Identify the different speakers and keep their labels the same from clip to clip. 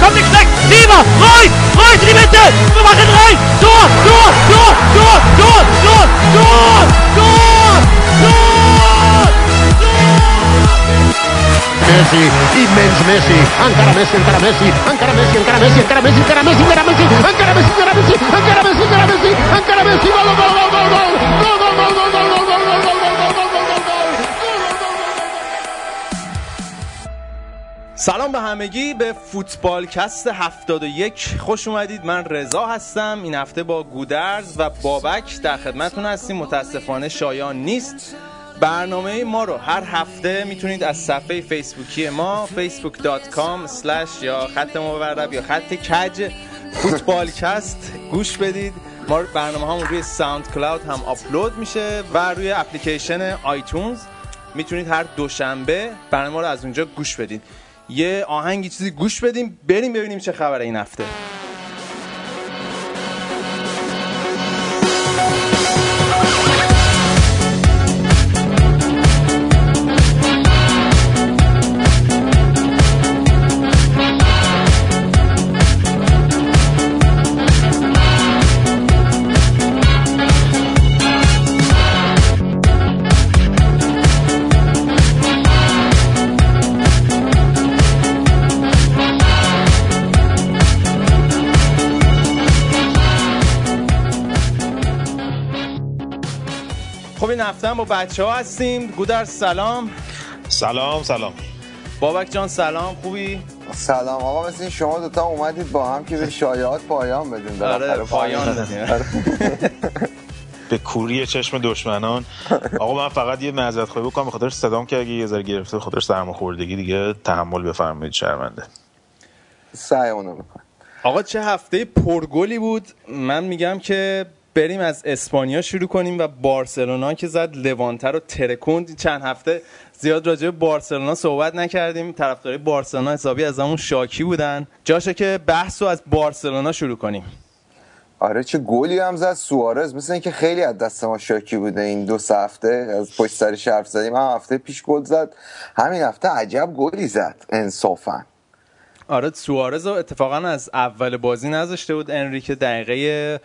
Speaker 1: kommt nichts weg. Sieber, Reus, Reus in die Mitte. Wir machen rein. Tor, Tor, Tor, Tor, Tor, Tor, Tor, Tor, Tor,
Speaker 2: Messi, immens Messi, encara Messi, encara Messi, encara Messi, encara Messi, encara Messi, encara Messi, encara Messi, encara Messi, encara Messi, encara Messi, encara Messi, encara Messi, gol, gol, gol, gol, gol, gol, gol, gol, gol,
Speaker 3: سلام به همگی به فوتبال کست 71 خوش اومدید. من رضا هستم. این هفته با گودرز و بابک در خدمتتون هستیم. متاسفانه شایان نیست. برنامه ما رو هر هفته می‌تونید از صفحه فیسبوکی ما facebook.com یا خط مورب یا خط کج فوتبالکست گوش بدید. ما برنامه همون روی SoundCloud هم آپلود میشه و روی اپلیکیشن iTunes می‌تونید هر دوشنبه برنامه رو از اونجا گوش بدید. یه آهنگی چیزی گوش بدیم بریم ببینیم چه خبره این هفته. هفته با بچه ها هستیم. گودر سلام.
Speaker 4: سلام سلام.
Speaker 3: بابک جان سلام. خوبی؟
Speaker 5: سلام آقا مثل این شما دوتا اومدید با هم که به شایعات پایان بدیم
Speaker 3: آره پایان دادیم
Speaker 4: به کوری چشم دشمنان. آقا من فقط یه معذرت خواهی بکنم. به خاطر صدام که اگه یه ذره گرفته به خاطر سرماخوردگی دیگه تحمل بفرمایید شرمنده.
Speaker 5: سعی اونو میکن
Speaker 3: آقا چه هفته پرگلی بود؟ من میگم که بریم از اسپانیا شروع کنیم و بارسلونا که زد لوانته رو ترکوند. چند هفته زیاد راجع به بارسلونا صحبت نکردیم. طرفدارای بارسلونا حسابی از همون شاکی بودن. جاشه که بحث رو از بارسلونا شروع کنیم.
Speaker 5: آره چه گلی هم زد. سوارز مثل اینکه خیلی از دست ما شاکی بوده این دو سه هفته. از پشت سر حرف زدیم. هم هفته پیش گل زد. همین هفته عجب گلی زد انصافا.
Speaker 3: آره سوارز رو اتفاقا از اول بازی نذاشته بود. انریک دقیقه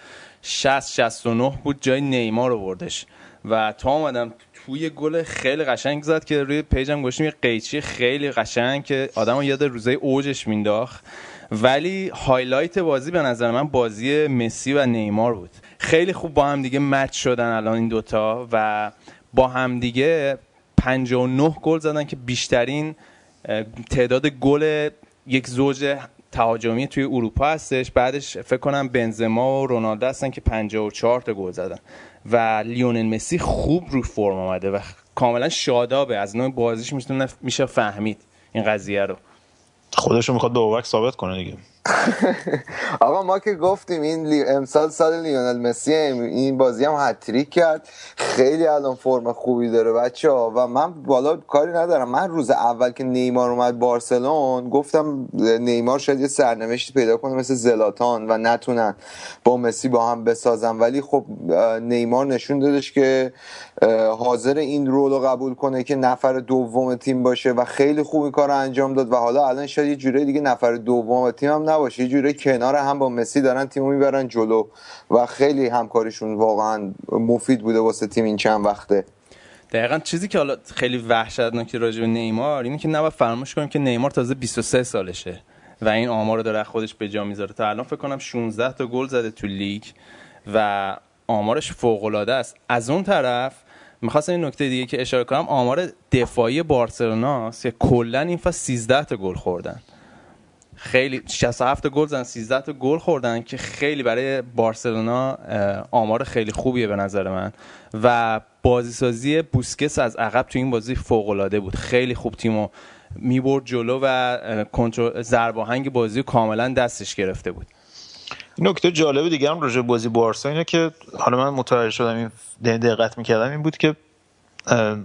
Speaker 3: 60 69 بود جای نیمار رو بردش و تا اومدم توی گل خیلی قشنگ زد که روی پیجم گوشیم یه قیچی خیلی قشنگ که آدم یاد روزه اوجش مینداخت. ولی highlight بازی به نظر من بازی مسی و نیمار بود. خیلی خوب با هم دیگه مچ شدن الان این دوتا و با هم دیگه 59 گل زدن که بیشترین تعداد گل یک زوج تهاجمی توی اروپا هستش. بعدش فکر کنم بنزما و رونالدو هستن که 54 تا گل زدن. و لیونل مسی خوب رو فرم آمده و کاملا شادابه. از نوع بازیش میشه فهمید این قضیه رو.
Speaker 4: خودشو می‌خواد به ثابت کنه دیگه.
Speaker 5: آقا ما که گفتیم این. امسال سال لیونل مسی این بازی هم هتریک کرد. خیلی الان فرم خوبی داره بچه ها. و من بالا کاری ندارم. من روز اول که نیمار اومد بارسلون گفتم نیمار شاید یه سرنوشتی پیدا کنه مثل زلاتان و نتونن با مسی با هم بسازن. ولی خب نیمار نشون دادش که حاضر این رول رو قبول کنه که نفر دوم تیم باشه و خیلی خوب این کار انجام داد. و حالا الان شاید یه جوری دیگه نفر دوم تیم هم نباشه. یه جوری کنار هم با مسی دارن تیمو می‌برن جلو و خیلی همکاریشون واقعا مفید بوده واسه تیم این چند وقته.
Speaker 3: دقیقا چیزی که حالا خیلی وحشتناک راجع به نیمار اینه که نباید فراموش کنیم که نیمار تازه 23 سالشه و این آمار رو داره خودش به جا می‌ذاره. تا الان فکر کنم 16 تا گل زده تو لیگ و آمارش فوق العاده است. از اون طرف می‌خواستم این نکته دیگه که اشاره کنم. آمار دفاعی بارسلونا که کلا این فصل 13 تا گل خوردن. خیلی 67 گل زدن 13 تا گل خوردن که خیلی برای بارسلونا آمار خیلی خوبیه به نظر من. و بازیسازی بوسکس از عقب تو این بازی فوق العاده بود. خیلی خوب تیمو می‌برد جلو و کنترل ضرب آهنگ بازی کاملا دستش گرفته بود.
Speaker 4: نکته جالب دیگه هم راجع بازی بارسا اینه که حالا من متوجه شدم این دقت می‌کردم این بود که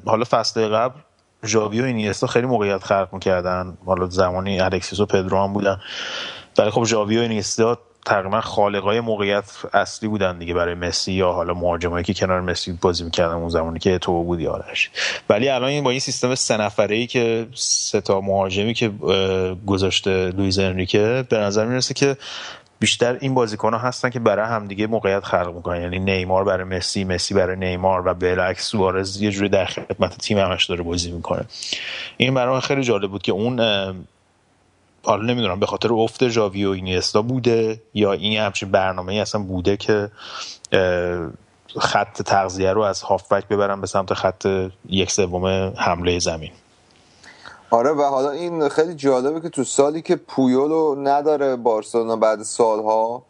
Speaker 4: حالا فصل قبل ژاوی و اینیستا خیلی موقعیت خلق می‌کردن. حالا زمانی الکسیس و پدرو هم بودن. ولی خب ژاوی و اینیستا تقریبا خالقای موقعیت اصلی بودن دیگه برای مسی یا حالا مهاجمایی که کنار مسی بازی می‌کردن اون زمانی که تو بود یادش ولی الان با این سیستم سه نفره ای که سه تا مهاجمی که گذاشته لویز انریکه به نظر می‌رسه که بیشتر این بازیکن ها هستن که برای همدیگه موقعیت خلق می‌کنن. یعنی نیمار برای مسی مسی برای نیمار و بالعکس سوارز یه جوری در خدمت تیم همش داره بازی می‌کنه. این برای خیلی جالب بود که اون حالا نمی‌دونم به خاطر افت ژاوی و اینیستا بوده یا این همچین برنامه ای اصلا بوده که خط تغذیه رو از هافبک ببرن به سمت خط یک سوم حمله زمین.
Speaker 5: آره و حالا این خیلی جالبه که تو سالی که پویولو نداره بارسلونا بعد سالها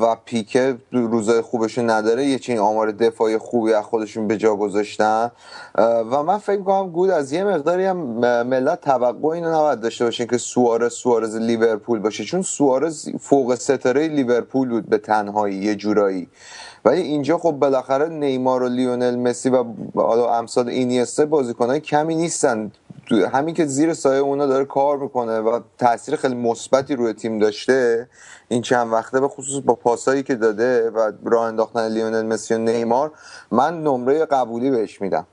Speaker 5: و پیکه روزای خوبشون نداره یه چنین آمار دفاعی خوبی از خودشون به جا گذاشتن. و من فکر کنم گود از یه مقداری هم ملت توقع اینو نباید داشته باشین که سوارز سوارز لیورپول باشه چون سوارز فوق ستاره لیورپول بود به تنهایی یه جورایی. ولی اینجا خب بالاخره نیمار و لیونل مسی و حالا امثال اینیسته بازیکنهای کمی نیستن. همین که زیر سایه اونا داره کار می‌کنه و تاثیر خیلی مثبتی روی تیم داشته این چند وقته به خصوص با پاسایی که داده و راه انداختن لیونل مسی و نیمار من نمره قبولی بهش میدم.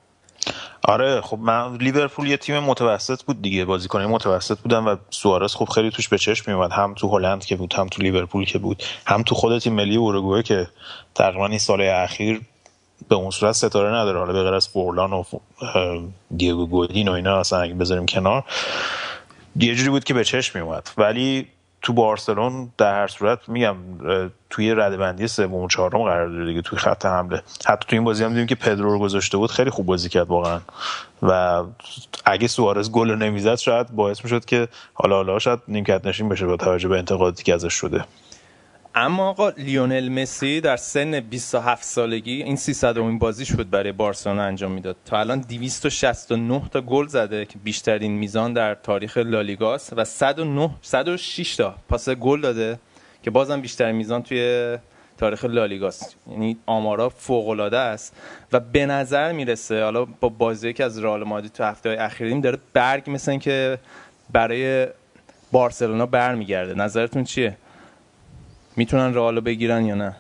Speaker 4: آره خب من لیورپول یه تیم متوسط بود دیگه بازیکنای متوسط بودن و سوارز خب خیلی توش به چشم میومد هم تو هلند که بود هم تو لیورپول که بود هم تو خود تیم ملی اوروگوئه که تقریبا این سال اخیر به اون صورت ستاره نداره. حالا به غیر از فورلان و دیگو گودین و اینا اصلا اگه بذاریم کنار یه جوری بود که به چشم میومد ولی تو بارسلون در هر صورت میگم توی ردبندی سوم و چهارم قرار داره دیگه توی خط حمله. حتی توی این بازی هم دیدیم که پدرو رو گذاشته بود خیلی خوب بازی کرد واقعا. و اگه سوارز گل نمی‌زد شاید باعث می‌شد که حالا حالا شاید نیمکت نشین بشه با توجه به انتقادی که ازش شده.
Speaker 3: اما آقا لیونل مسی در سن 27 سالگی این 300 امین بازیش بود برای بارسلونا انجام می‌داد. تا الان 269 تا گل زده که بیشترین میزان در تاریخ لالیگاست و 109 106 تا پاس گل داده که بازم بیشترین میزان توی تاریخ لالیگاست. یعنی آمارا فوق العاده است و به نظر می‌رسه حالا با بازی که از رئال مادرید تو هفته اخیریم داره برگ مثل که برای بارسلونا برمیگرده. نظرتون چیه؟ می‌تونن رئالو بگیرن یا نه؟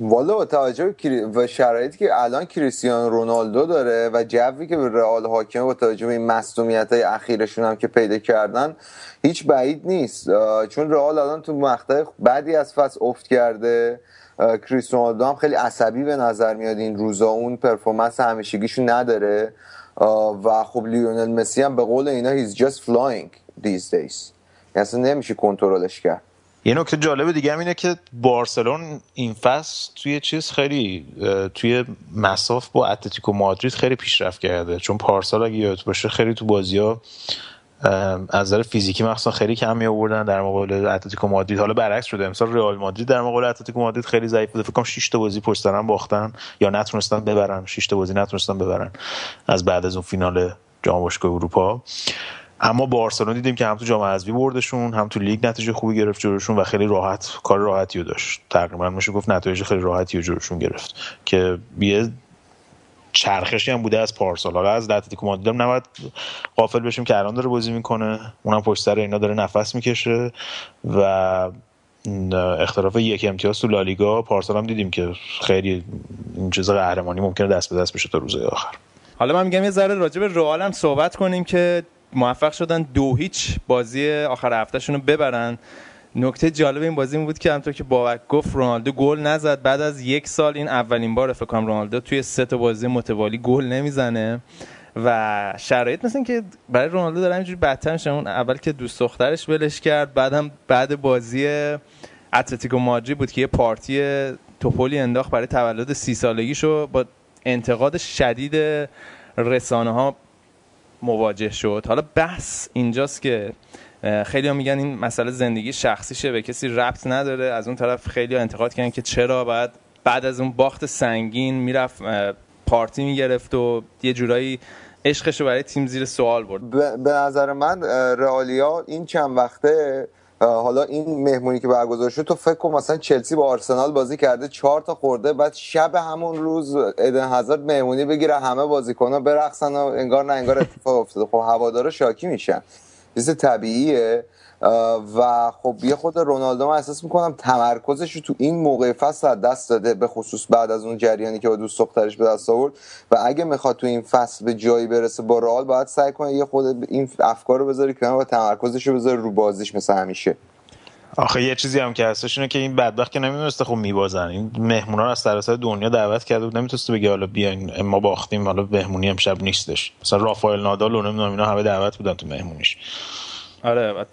Speaker 5: والا با توجه و شرایطی که الان کریستیانو رونالدو داره و جوی که به رئال حاکمه با توجه به این مصدومیت های اخیرشون هم که پیدا کردن هیچ بعید نیست. چون رئال الان تو مقطع بعدی از فصل افت کرده. کریس رونالدو هم خیلی عصبی به نظر میاد این روزا. اون پرفورمنس همیشگیشو نداره. و خب لیونل مسی هم به قول اینا he's just flying these days. یعنی اصلا نمیشه کنترلش کرد.
Speaker 4: یه نکته جالب دیگه هم اینه که بارسلون این فصل توی چیز خیلی توی مساف با اتلتیکو مادرید خیلی پیشرفت کرده. چون پارسال اگه یادت باشه خیلی تو بازی ها از نظر فیزیکی مخصوصا خیلی کم می آوردن در مقابل اتلتیکو مادرید. حالا برعکس شده. امسال رئال مادرید در مقابل اتلتیکو مادرید خیلی ضعیف بوده. فکر کنم 6 تا بازی پشت سر باختن. یا نتونستن ببرن. 6 تا بازی نتونستن ببرن. از بعد از اون فینال جام باشگاه اروپا. اما بارسلون دیدیم که هم تو جام حذفی بردشون هم تو لیگ نتیجه خوبی گرفت جلوشون و خیلی راحت کار راحتی رو داشت. تقریبا میشه گفت نتایج خیلی راحتی رو جلوشون گرفت. که یه چرخشی هم بوده از پارسال. حالا از اتلتیکو مادرید نباید غافل بشیم که الان داره بازی می‌کنه. اونم پشت سر اینا داره نفس می‌کشه و اختلاف یک امتیاز تو لالیگا پارسال هم دیدیم که خیلی این چیز قهرمانی ممکنه دست به دست بشه تا روز آخر.
Speaker 3: حالا من میگم یه ذره راجع به رئال هم صحبت کنیم که موفق شدن. دو هیچ بازی آخر هفتهشون رو ببرن. نکته جالب این بازی بود که همطور که بابک گفت رونالدو گل نزد. بعد از یک سال این اولین بار فکر کنم رونالدو توی سه تا بازی متوالی گل نمی‌زنه. و شرایط مثل که برای رونالدو داره اینجوری بدتر میشه. اون اول که دوست دخترش ولش کرد بعدم بعد بازی اتلتیکو مادرید بود که یه پارتی توپولی انداخت برای تولد سی سالگیشو با انتقاد شدید رسانه ها مواجه شد. حالا بحث اینجاست که خیلی ها میگن این مسئله زندگی شخصیشه به کسی ربط نداره. از اون طرف خیلی ها انتقاد کردن که چرا بعد بعد از اون باخت سنگین می‌رفت پارتی می‌گرفت و یه جورایی عشقش رو برای تیم زیر سوال برد.
Speaker 5: به نظر من رئالیا این چند وقته حالا این مهمونی که برگزار شد تو فکر کن مثلا چلسی با آرسنال بازی کرده چهار تا خورده بعد شب همون روز ادن هزارد مهمونی بگیره همه بازیکن‌ها برقصن و انگار نه انگار اتفاق افتاده. خب هوادارا شاکی میشن. چیز طبیعیه. و خب یه خود رونالدو من احساس می‌کنم تمرکزش رو تو این موقع فصل دست داده به خصوص بعد از اون جریانی که با دوست دخترش به دست آورد. و اگه می‌خواد تو این فصل به جایی برسه با رئال باید سعی کنه یه خود این افکار رو بذاره کنار و تمرکزش رو بذاره رو بازیش مثل همیشه.
Speaker 4: آخه یه چیزی هم که هستش اینه که این بدبخت که نمی‌دونسته خب میبازن. این مهمونا از سراسر دنیا دعوت کرده بود نمی‌تونسته بگه حالا بیاین ما باختیم حالا مهمونی هم شب نیستش. مثلا رافائل نادال و نمی‌دونم اینا همه دعوت بودن تو مهمونیش.
Speaker 3: آره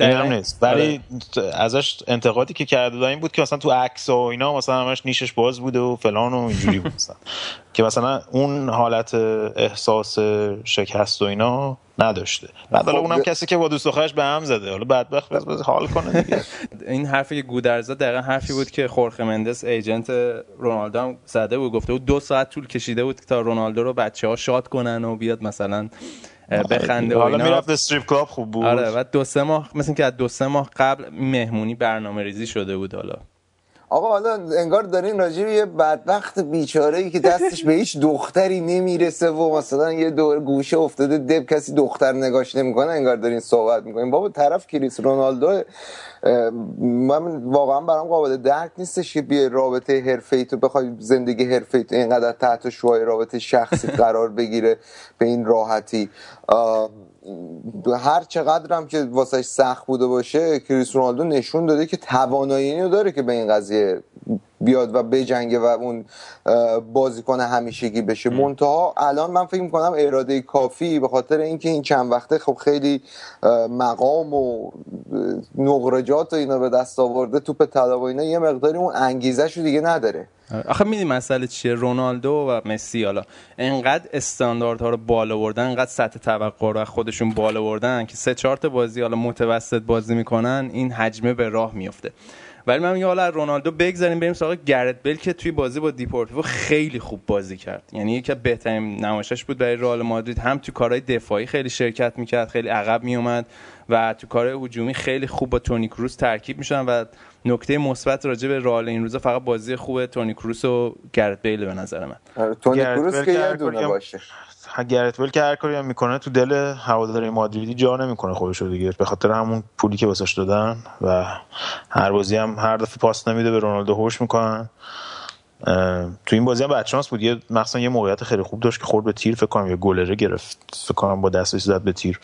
Speaker 4: هم نیست. ولی آره. ازش انتقادی که کرده بود این بود که مثلا تو عکس و اینا مثلا همش نیشش باز بوده و فلان و اینجوری بود مثلا. که مثلا اون حالت احساس شکست و اینا نداشته. بعد حالا خب، اونم کسی که با دوست دخترش به هم زده. حالا بدبخت بس حال کنه دیگه.
Speaker 3: این حرفی که گودرزا دقیقا حرفی بود که خورخه مندس agent رونالدو هم زده بود. گفته بود دو ساعت طول کشیده بود تا رونالدو رو بچه ها شاد کنن و بیاد مثلا بخنده
Speaker 4: حالا می‌رفت strip club خوب بود.
Speaker 3: آره و دو سه ماه مثل که از دو سه ماه قبل مهمونی برنامه ریزی شده بود حالا.
Speaker 5: آقا حالا انگار دارین راجع یه بدبخت بیچاره ای که دستش به هیچ دختری نمی‌رسه و مثلا یه دور گوشه افتاده دب کسی دختر نگاش نمی‌کنه انگار دارین صحبت می‌کنین. بابا طرف کریس رونالدو من واقعا برام قابل درک نیستش که بیای رابطه حرفه تو بخوای زندگی حرفه تو اینقدر تحت شوهای رابطه شخصی قرار بگیره به این راحتی. هر چقدر هم که واسهش سخت بوده باشه کریس رونالدو نشون داده که توانایی رو داره که به این قضیه بیاد و بجنگه و اون بازیکن همیشگی بشه. منتها الان من فکر می‌کنم اراده کافی به خاطر اینکه این چند وقته خب خیلی مقام و نقره‌جات و اینا به دست آورده توپ طلا و اینا یه مقداری اون انگیزش رو دیگه نداره.
Speaker 3: آخه میدی مسئله چیه؟ رونالدو و مسی حالا انقدر استانداردها رو بالا بردن انقدر سطح توقع رو خودشون بالا بردن که سه چهار بازی حالا متوسط بازی می‌کنن این حجمه به راه میفته ولی من میگم حالا رونالدو بگذاریم بریم سراغ گرت بل که توی بازی با دیپورتیو خیلی خوب بازی کرد. یعنی یکی از بهترین نمایشش بود برای رئال مادرید. هم تو کارهای دفاعی خیلی شرکت می‌کرد خیلی عقب میومد و تو کارهای هجومی خیلی خوب با تونی کروس ترکیب میشن و نکته مثبت راجع به رئال این روزا فقط بازی خوب تونی کروس و گرت بیل به نظر من.
Speaker 5: آره، تونی کروس که یه دونه باشه.
Speaker 4: گرت ویل که هر کاری هم می‌کنه تو دل هواداری مادریدی جا نمی‌کنه خودشو دیگه. به خاطر همون پولی که واسش دادن و هر بازی هم هر دفعه پاس نمیده به رونالدو هوش می‌کنن. تو این بازی هم بچانس بود. یه مثلا یه موقعیت خیلی خوب داشت که خورد به تیر فکر کنم یا گلره گرفت. فکر کنم با دستش زد به تیر.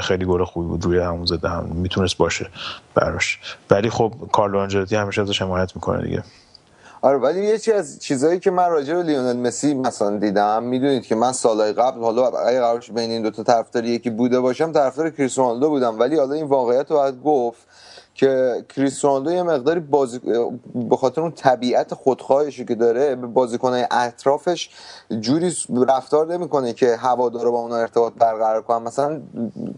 Speaker 4: خیلی گل خوبی بود. روی همون زده هم. می‌تونست باشه براش. ولی خب کارلو آنجلوتی همیشه ازش حمایت می‌کنه دیگه.
Speaker 5: آره ولی یه چیز از چیزایی که من راجع به لیونل مسی مثلا دیدم می‌دونید که من سالهای قبل حالا اگه قرارش بین این دو تا طرفدار یکی بوده باشم طرفدار کریس رونالدو بودم. ولی حالا این واقعیت رو باید گفت. که کریس رونالدو یه مقداری بازی به خاطر اون طبیعت خودخواهشی که داره به بازیکنهای اطرافش جوری رفتار نمی‌کنه که هوادارا با اون ارتباط برقرار کنن. مثلا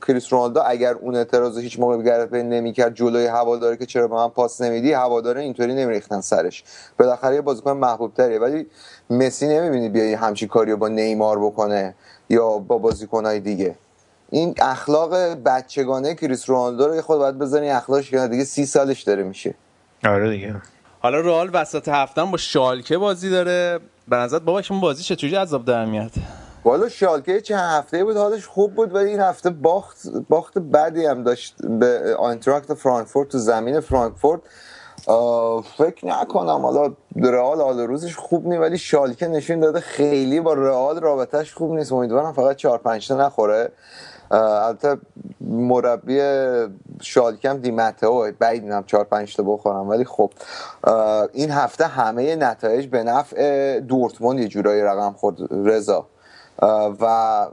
Speaker 5: کریس رونالدو اگر اون اعتراض هیچ موقع به بین نمی‌کرد جلوی هواداره که چرا به من پاس نمیدی هواداره اینطوری نمیریختن سرش. بالاخره یه بازیکن محبوب تریه ولی مسی نمی‌بینی بیای همچین کاریو با نیمار بکنه یا با بازیکنهای دیگه. این اخلاق بچگانه کریس رونالدو رو خود باید بزنی اخلاقش که دیگه سی سالش داره میشه.
Speaker 4: آره دیگه.
Speaker 3: حالا رئال وسط هفته با شالکه بازی داره. به نظر بابا شما بازی چطوری از آب در میاد؟
Speaker 5: والا شالکه چند هفته بود حالش خوب بود ولی این هفته باخت باخت بدی هم داشت به آینتراخت فرانکفورت تو زمین فرانکفورت. فکر نکنم حالا رئال حال روزش خوب نیست ولی شالکه نشون داده خیلی با رئال رابطهش خوب نیست. امیدوارم فقط 4 5 تا نخوره. البته مربی شالکم دی ماتئو بعید می‌دونم 4 5 تا بخورم ولی خب این هفته همه نتایج به نفع دورتموند یه جورایی رقم خورد رضا. و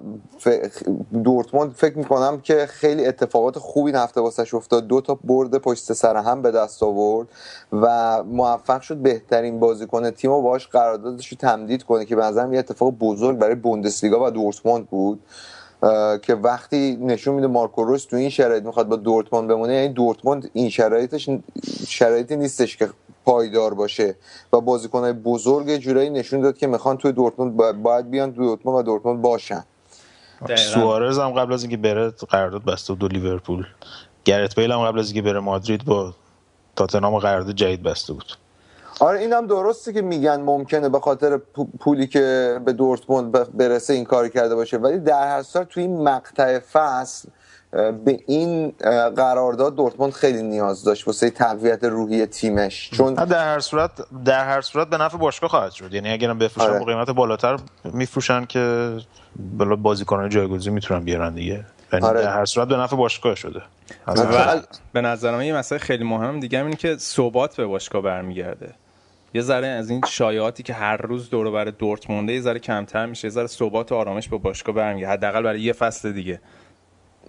Speaker 5: دورتموند فکر می‌کنم که خیلی اتفاقات خوبی هفته واسش افتاد. دو تا برد پشت سر هم به دست آورد و موفق شد بهترین بازیکن تیم و باش قراردادش رو تمدید کنه که به نظرم یه اتفاق بزرگ برای بوندسلیگا و دورتموند بود. که وقتی نشون میده مارکو روس تو این شرایط می‌خواد با دورتموند بمونه یعنی دورتموند این شرایطش شرایطی نیستش که پایدار باشه و بازیکنهای بزرگ جورایی نشون داد که می‌خوان توی دورتموند باید بیان تو دورتموند و دورتموند باشن.
Speaker 4: سوارز هم قبل از اینکه بره قرارداد بسته دو لیورپول. گرت بیل هم قبل از اینکه بره مادرید با تاتنهام قرارداد جدید بسته بود.
Speaker 5: آره این هم درسته که میگن ممکنه به خاطر پولی که به دورتموند برسه این کار کرده باشه. ولی در هر صورت توی این مقطع فصل به این قرارداد دورتموند خیلی نیاز داشت واسه تقویت روحی تیمش. چون
Speaker 4: در هر صورت در هر صورت به نفع باشگاه خواهد شد. یعنی اگرم بفروشن آره. با قیمت بالاتر میفروشن که بالا بازیکنان جایگزین می‌تونن بیارن دیگه. یعنی آره. در هر صورت به نفع باشگاه شده.
Speaker 3: و به نظر من یه مسئله خیلی مهم دیگه اینه که ثبات به باشگاه برمیگرده. یه ذره از این شایعاتی که هر روز دور بر دورتمونده یه ذره کمتر میشه یه ذره ثبات و آرامش به باشگاه برمیگرده حداقل برای یه فصل دیگه.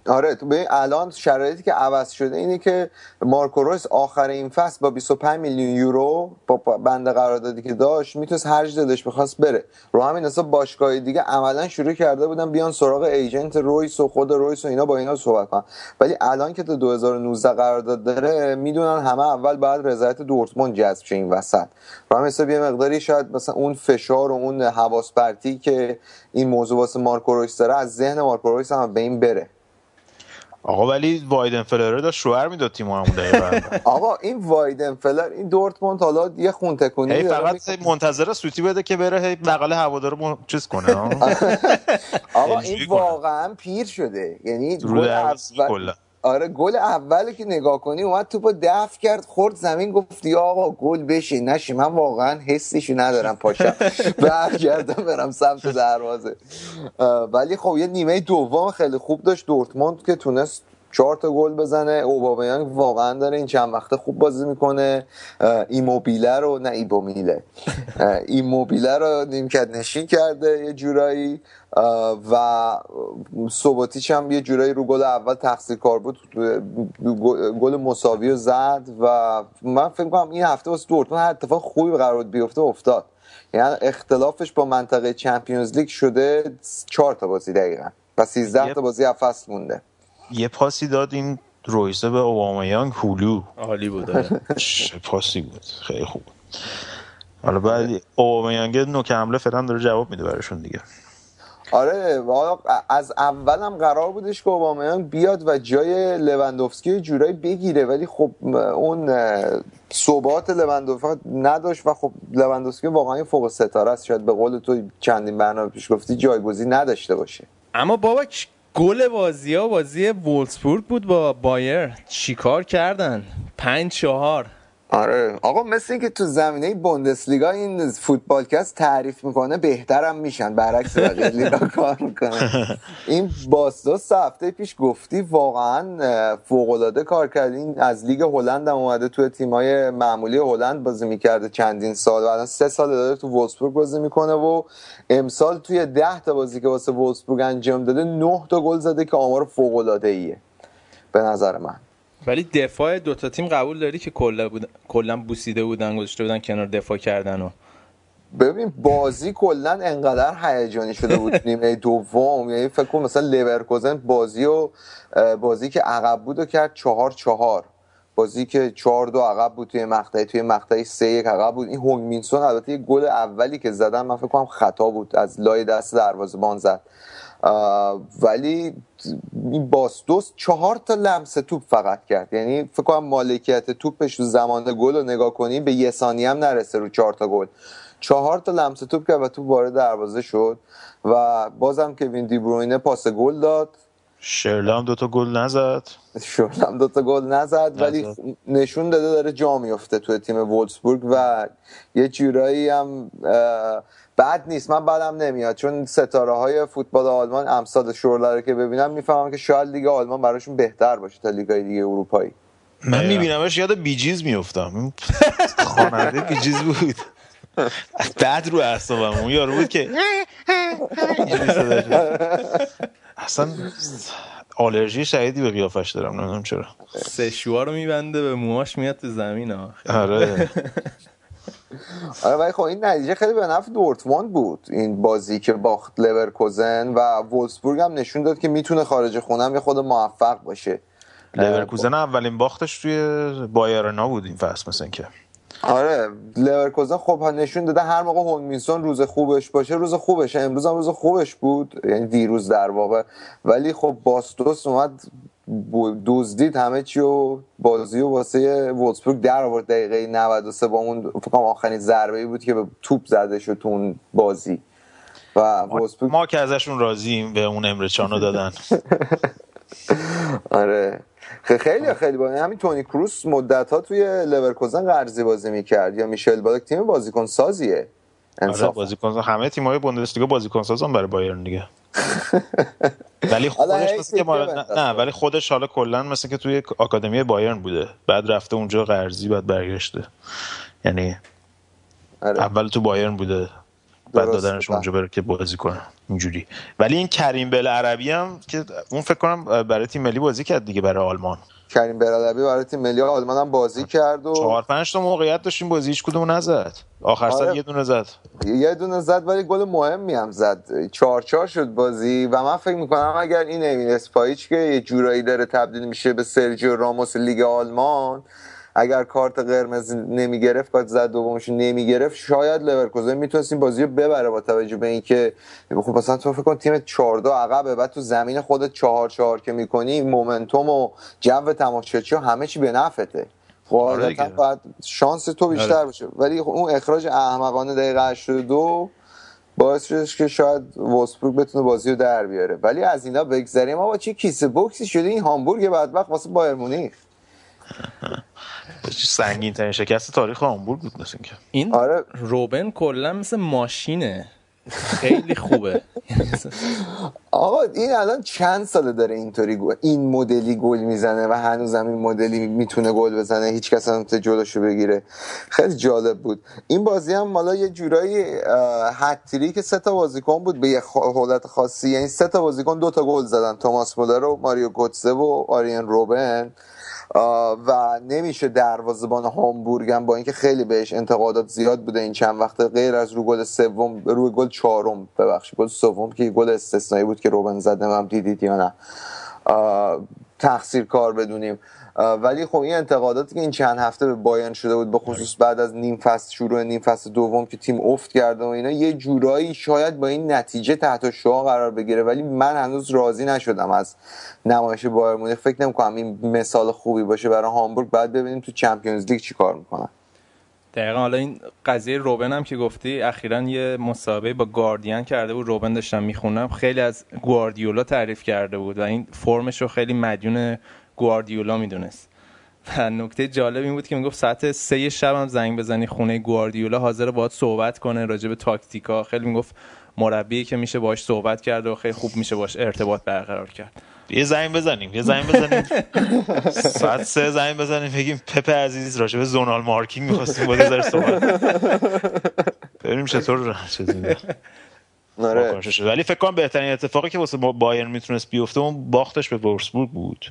Speaker 5: آره تو به الان شرایطی که عوض شده اینه که مارکو رویس آخر این فصل با 25 میلیون یورو با بند قراردادی که داشت می‌تونست هرج دلش بخواست بره. رو همین حساب باشگاهی دیگه عملا شروع کرده بودن بیان سراغ ایجنت رویس و خود رویس و اینا با اینا صحبت کنن. ولی الان که تا 2019 قرارداد داره می‌دونن همه اول بعد رضایت دورتموند جذب شه این وسط. رو همین حساب یه مقداری شاید مثلا اون فشار و اون حواس پرتی که این موضوع واسه مارکو رویس داره از ذهن مارکو رویس هم به این بره.
Speaker 4: آقا ولی وایدن فلر داشت شوهر می‌داد تیم همون
Speaker 5: آقا این وایدن فلر این دورتموند حالا یه خون تکونی
Speaker 4: فقط منتظر سوتی بده که بره هی بغل هوادارو چیز کنه
Speaker 5: آقا این واقعا پیر شده. یعنی گل اول آره گل اولی که نگاه کنی اومد توپو دفع کرد خورد زمین گفتی آقا گل بشه نشی من واقعا حسیشو ندارم پاشم. برگردم برم سمت دروازه. ولی خب یه نیمه دوم خیلی خوب داشت. دورتموند که تونست چهار تا گل بزنه. اوبامیانگ واقعا داره این چند وقته خوب بازی می‌کنه. ایموبیله رو نه ایبومیله. ایموبیله رو نیمکت نشین کرده یه جورایی. و سوباتیچ هم یه جورایی رو گل اول تقصیر کار بود گل مساوی رو زد و من فکر کنم این هفته واسه دورتموند هر اتفاق خوبی قرار بیفته افتاد. یعنی اختلافش با منطقه چمپیونز لیگ شده چهار تا بازی دقیقا و 13 تا بازی فصل مونده.
Speaker 4: یه پاسی داد این رویسه به اوبامیانگ هولو.
Speaker 3: عالی بود آره.
Speaker 4: پاسی بود. خیلی خوب حالا بعد اوبامیانگ نوک حمله فعلا داره جواب میده براشون دیگه.
Speaker 5: آره از اولم قرار بودش که اوبامیان بیاد و جای لوندوفسکی جورایی بگیره ولی خب اون ثبات لوندوفسکی نداشت و خب لوندوفسکی واقعا فوق ستاره است. شاید به قول تو چندین برنامه پیش گفتی جایگزین نداشته باشه.
Speaker 3: اما بابک گل بازی ها بازی وولسبورگ بود با بایر چیکار کردن؟ پنج چهار.
Speaker 5: آره. آقا مثل اینکه تو زمینه بوندسلیگا این فوتبالکست تعریف می‌کنه بهترم میشن. برعکس لیگا کار می‌کنه. این باستوس هفته پیش گفتی واقعا فوق العاده کار کرد. این از لیگ هلند هم اومده تو تیمای معمولی هلند بازی می‌کرده چندین سال. و سه سال داره تو وولسبورگ بازی می‌کنه و امسال توی ده تا بازی که واسه وولسبورگ انجام داده نه تا گل زده که آمار فوق العاده ایه به نظر من.
Speaker 3: ولی دفاع دوتا تیم قبول داری که کلا بود... کلا بوسیده بودن گذاشته بودن کنار دفاع کردن و
Speaker 5: ببین بازی کلا انقدر هیجانی شده بود نیمه دوم. یعنی فکر کنم مثلا لیورکوزن بازی و بازی که عقب بود و کرد چهار چهار. بازی که چهار دو عقب بود توی مقطعی توی مقطعی سه یک عقب بود. این هونگ مینسون البته یه گل اولی که زدن من فکر کنم خطا بود از لای دست بان زد. ولی این باستوس چهار تا لمس توپ فقط کرد. یعنی فکر کنم مالکیت توپش رو زمان گل رو نگاه کنی به یه ثانیه هم نرسه رو چهار تا گل. چهار تا لمس توپ کرد و توپ وارد دروازه شد و بازم که وین دیبروینه پاس گل داد.
Speaker 4: شرلام دوتا گل نزد.
Speaker 5: شرلام دوتا گل نزد ولی نشون داده داره جا میفته توی تیم وولسبورگ و یه جورایی هم بد نیست. من بدم نمیاد. چون ستاره های فوتبال آلمان امثال شورله که ببینم می‌فهمم که شاید لیگ آلمان براشون بهتر باشه تا لیگ دیگه اروپایی.
Speaker 4: من میبینمش یاد بی جیز میفتم خواننده بی جیز بود. بعد رو اعصابم. اون یارو بود که اصلا آلرژی شدیدی به قیافش دارم. نمی‌دونم چرا.
Speaker 3: سه رو میبنده به موهاش میاد تو زمین
Speaker 4: آره.
Speaker 5: آره ولی خب این نتیجه خیلی به نفع دورتموند بود. این بازی که باخت لورکوزن و وولفسبورگ هم نشون داد که می‌تونه خارج خونه هم یه خود موفق باشه.
Speaker 4: لورکوزن اولین باختش توی بای آرنا بود این فصل مثلا که.
Speaker 5: آره لورکوزن خب نشون داده هر موقع هیونگ مین سون روز خوبش باشه روز خوبشه. امروز هم روز خوبش بود. یعنی دیروز در واقع. ولی خب باس دوست اومد دزدید همه چی و بازی و واسه وولسبورگ در آورد دقیقه 93 با اون فکر آخرین ضربه بود که به توپ زده شد تو اون بازی.
Speaker 4: و ما, ما که ازشون راضییم به اون امرچانو دادن.
Speaker 5: آره. خیلی خیلی با همین تونی کروس مدت ها توی لورکوزن قرضی بازی می‌کرد. یا میشل بالک تیم بازیکن سازیه.
Speaker 4: آره بازیکن همه تیم‌های بوندسلیگا بازیکن سازن برای بایرن دیگه. ولی خودش مثل که نه, نه ولی خودش حالا کلا مثل که توی آکادمی بایرن بوده. بعد رفته اونجا قرضی بعد برگشته. یعنی آره. اول تو بایرن بوده بعد دادنش اونجا بره که بازی کنه. اینجوری. ولی این کریم بل عربی هم که اون فکر کنم برای تیم ملی بازی کرد دیگه برای آلمان.
Speaker 5: کریم برادبی برای تیم ملی آلمان هم بازی کرد و
Speaker 4: چهار پنج تا موقعیت داشتیم بازی هیچ کدوم نزد. آخر آره. سر یه دونه زد.
Speaker 5: یه دونه زد ولی گل مهمی هم زد. چهار چهار شد بازی و من فکر می‌کنم اگر این امیر اسپاهیچ که یه جورایی داره تبدیل میشه به سرجیو راموس لیگ آلمان اگر کارت قرمز نمی‌گرفت کارت زرد دومش نمی‌گرفت. شاید لورکوزن می‌تونست این بازی رو ببره با توجه به اینکه خب مثلا تو فکر کن تیم 4 2 عقبه بعد تو زمین خودت 4 4 که می‌کنی momentum و جو تماشاچی همه چی به نفعته. خب آره باید شانس تو بیشتر آره. باشه. ولی خب اون اخراج احمقانه دقیقه 82 باعث شد که شاید واسبورگ بتونه بازی رو در بیاره. ولی از اینا بگذریم. آقا چه کیسه بوکسی شده. این هامبورگ بدبخت واسه بایر مونیخ.
Speaker 4: سنگین ترین شکست تاریخ آمبورگ بود مثل که
Speaker 3: این آره. روبن کلا مثل ماشینه. خیلی خوبه.
Speaker 5: آقا این الان چند ساله داره اینطوری گل این مدلی گل می‌زنه و هنوزم این مدلی می‌تونه گل بزنه هیچ کس هم جلوشو بگیره. خیلی جالب بود. این بازی هم مالا یه جورایی هتری که سه تا بازیکن بود به یه حالت خاصی. یعنی سه تا بازیکن دو تا گل زدن. توماس مولر و ماریو گوتسه و آریان روبن. و نمیشه دروازه‌بان هامبورگ هم با اینکه خیلی بهش انتقادات زیاد بوده این چند وقت غیر از رو گل سوم روی گل چهارم ببخشید گل سوم که گل استثنایی بود که روبن زده هم دیدید یا نه. تقصیر کار بدونیم. ولی خب این انتقاداتی که این چند هفته به بایان شده بود به خصوص بعد از نیم فصل شروع نیم فصل دوم که تیم افت کرده و اینا یه جورایی شاید با این نتیجه تحت شعا قرار بگیره ولی من هنوز راضی نشدم از نمایش بایر مونیخ. فکر نمی‌کنم این مثال خوبی باشه برای هامبورگ. بعد ببینیم تو چمپیونز لیگ چیکار می‌کنن.
Speaker 3: دقیقا حالا این قضیه روبن هم که گفتی اخیرا یه مسابقه با گاردین کرده بود. روبن داشتم می‌خونم خیلی از گواردیولا تعریف کرده بود و این فرمش رو خیلی مدیون گواردیولا می‌دونست. و نکته جالب این بود که می‌گفت ساعت سه شب هم زنگ بزنی خونه گواردیولا حاضر باید صحبت کنه راجع به تاکتیکا. خیلی می‌گفت مربی که میشه باش صحبت کرد و خیلی خوب میشه باش ارتباط برقرار کرد.
Speaker 4: یه زنگ بزنیم یه زنگ بزنیم. ساعت سه زنگ بزنیم بگیم پپ عزیز راجع به زونال مارکینگ می‌خواستیم با صحبت ببینیم چطور
Speaker 5: آره.
Speaker 4: ولی فکر کنم بهترین اتفاقی که واسه بایرن می‌تونست بیفته اون باختش به وورسبورگ بود.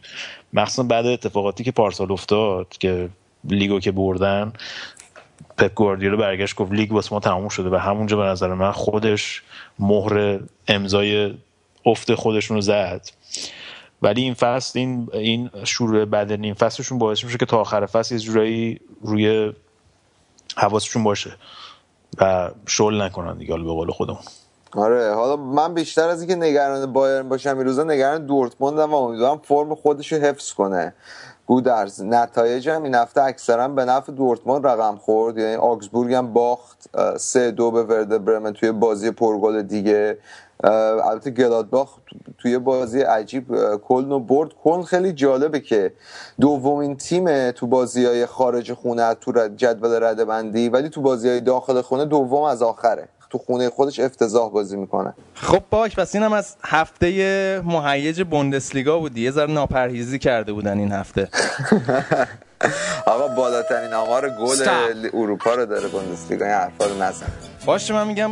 Speaker 4: مخصوصا بعد اتفاقاتی که پارسال افتاد که لیگو که بردن پپ گواردیولا برگشت گفت لیگ واسه ما تموم شده و همونجا به نظر من خودش مهر امضای افت خودشون زد. ولی این فصل این این شروع بعد نیم فصلشون باعث میشه که تا آخر فصل یه جورایی روی حواسشون باشه و شل نکنن دیگه به قول خودمون.
Speaker 5: آره حالا من بیشتر از اینکه نگران بایرن باشم این روزا نگران دورتموندم و امیدوارم فرم خودش رو حفظ کنه. گودرز نتایج هم این هفته اکثرا به نفع دورتموند رقم خورد. یعنی آکسبورگ هم باخت سه دو به ورده برمن توی بازی پرگل دیگه. البته گلادباخ توی بازی عجیب کلن و برد. کلن خیلی جالبه که دومین تیم تو بازی های خارج خونه تو جدول رده بندی ولی تو بازی های داخل خونه دوم از آخره. تو خونه خودش افتضاح بازی می‌کنه.
Speaker 3: خب باک پس اینم از هفته مهیج بوندسلیگا بود یه ذره ناپرهیزی کرده بودن این هفته.
Speaker 5: آقا بالاترین آمار گل اروپا رو داره بوندسلیگا. این حرفا رو نزن.
Speaker 3: باشه من میگم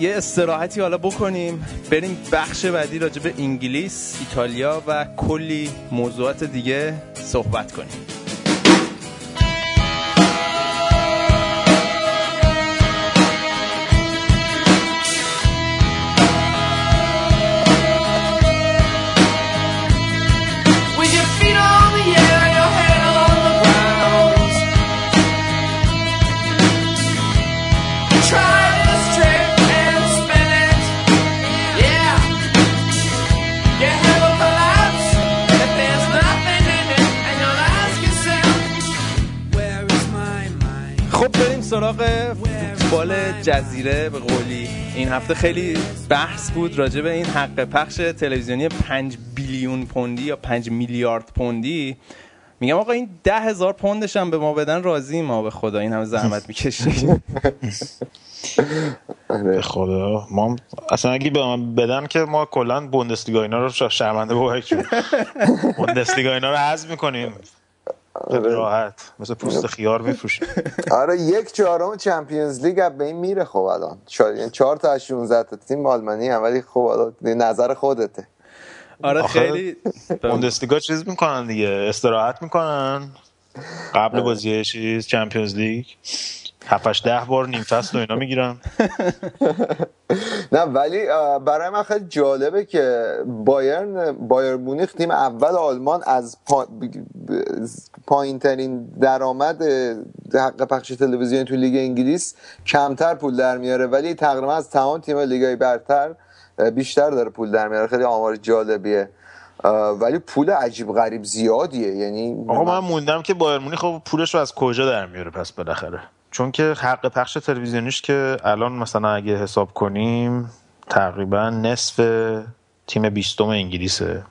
Speaker 3: یه استراحتی حالا بکنیم. بریم بخش بعدی راجع به انگلیس ایتالیا و کلی موضوعات دیگه صحبت کنیم. سراغ فوتبال جزیره به قولی. این هفته خیلی بحث بود راجع به این حق پخش تلویزیونی 5 بیلیون پوندی یا 5 میلیارد پوندی. میگم آقا این ده هزار پوندش هم به ما بدن راضی ما به خدا. این همه زحمت می‌کشیم
Speaker 4: به خدا. ما اصلا اگه به من بدن که ما کلا بوندسلیگا اینا رو شرمنده بابک بوندسلیگا اینا رو حذف می‌کنیم. راحت. مثل پوست خیار میفروشیم
Speaker 5: آره یک چهارم چمپیونز لیگ به این میره خب الان. شاید یعنی 4 تا از 16 تا تیم آلمانی هم ولی خب الان نظر خودته.
Speaker 3: آره خیلی
Speaker 4: بوندسلیگا چیز می‌کنن دیگه استراحت می‌کنن. قبل بازی چیز چمپیونز لیگ. هفتش ده بار نیم فصل و اینا می‌گیرن.
Speaker 5: نه ولی برای من خیلی جالبه که بایرن بایر مونیخ تیم اول آلمان از پا... پایین ترین درآمد حق پخش تلویزیونی تو لیگ انگلیس کمتر پول در میاره. ولی تقریبا از تمام تیم لیگای برتر بیشتر داره پول در میاره. خیلی آمار جالبیه. ولی پول عجیب غریب زیادیه. یعنی
Speaker 4: آقا من موندم که بایر مونیخ خب پولش رو از کجا در میاره پس بالاخره؟ چون که حق پخش تلویزیونیش که الان مثلا اگه حساب کنیم تقریبا نصف تیم بیستم انگلیسه.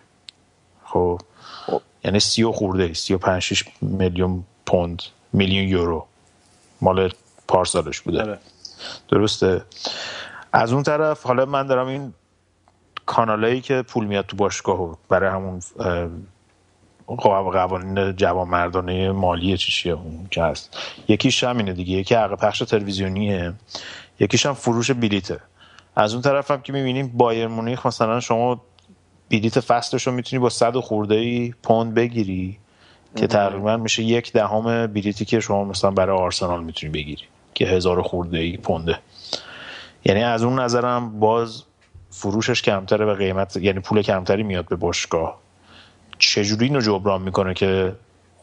Speaker 4: خب یعنی سی و خورده سی و پنج میلیون پوند میلیون یورو مال پارسالش بوده.
Speaker 3: آره.
Speaker 4: درسته؟ از اون طرف حالا من دارم این کانالایی که پول میاد تو باشگاه و برای همون قوانین جوان مردانه مالی چی چیه؟ اون که هست. یکیش همینه دیگه. یکی حق پخش تلویزیونیه. یکیش هم فروش بلیته. از اون طرف هم که می‌بینیم بایر مونیخ مثلا شما بلیت فصلش رو می‌تونی با صد و خورده ای پوند بگیری که تقریبا میشه یک دهم بلیتی که شما مثلا برای آرسنال می‌تونی بگیری که هزار و خورده ای پونده. یعنی از اون نظرم باز فروشش کمتره و قیمت یعنی پول کمتری میاد به باشگاه. چجوری اینو جبران می‌کنه که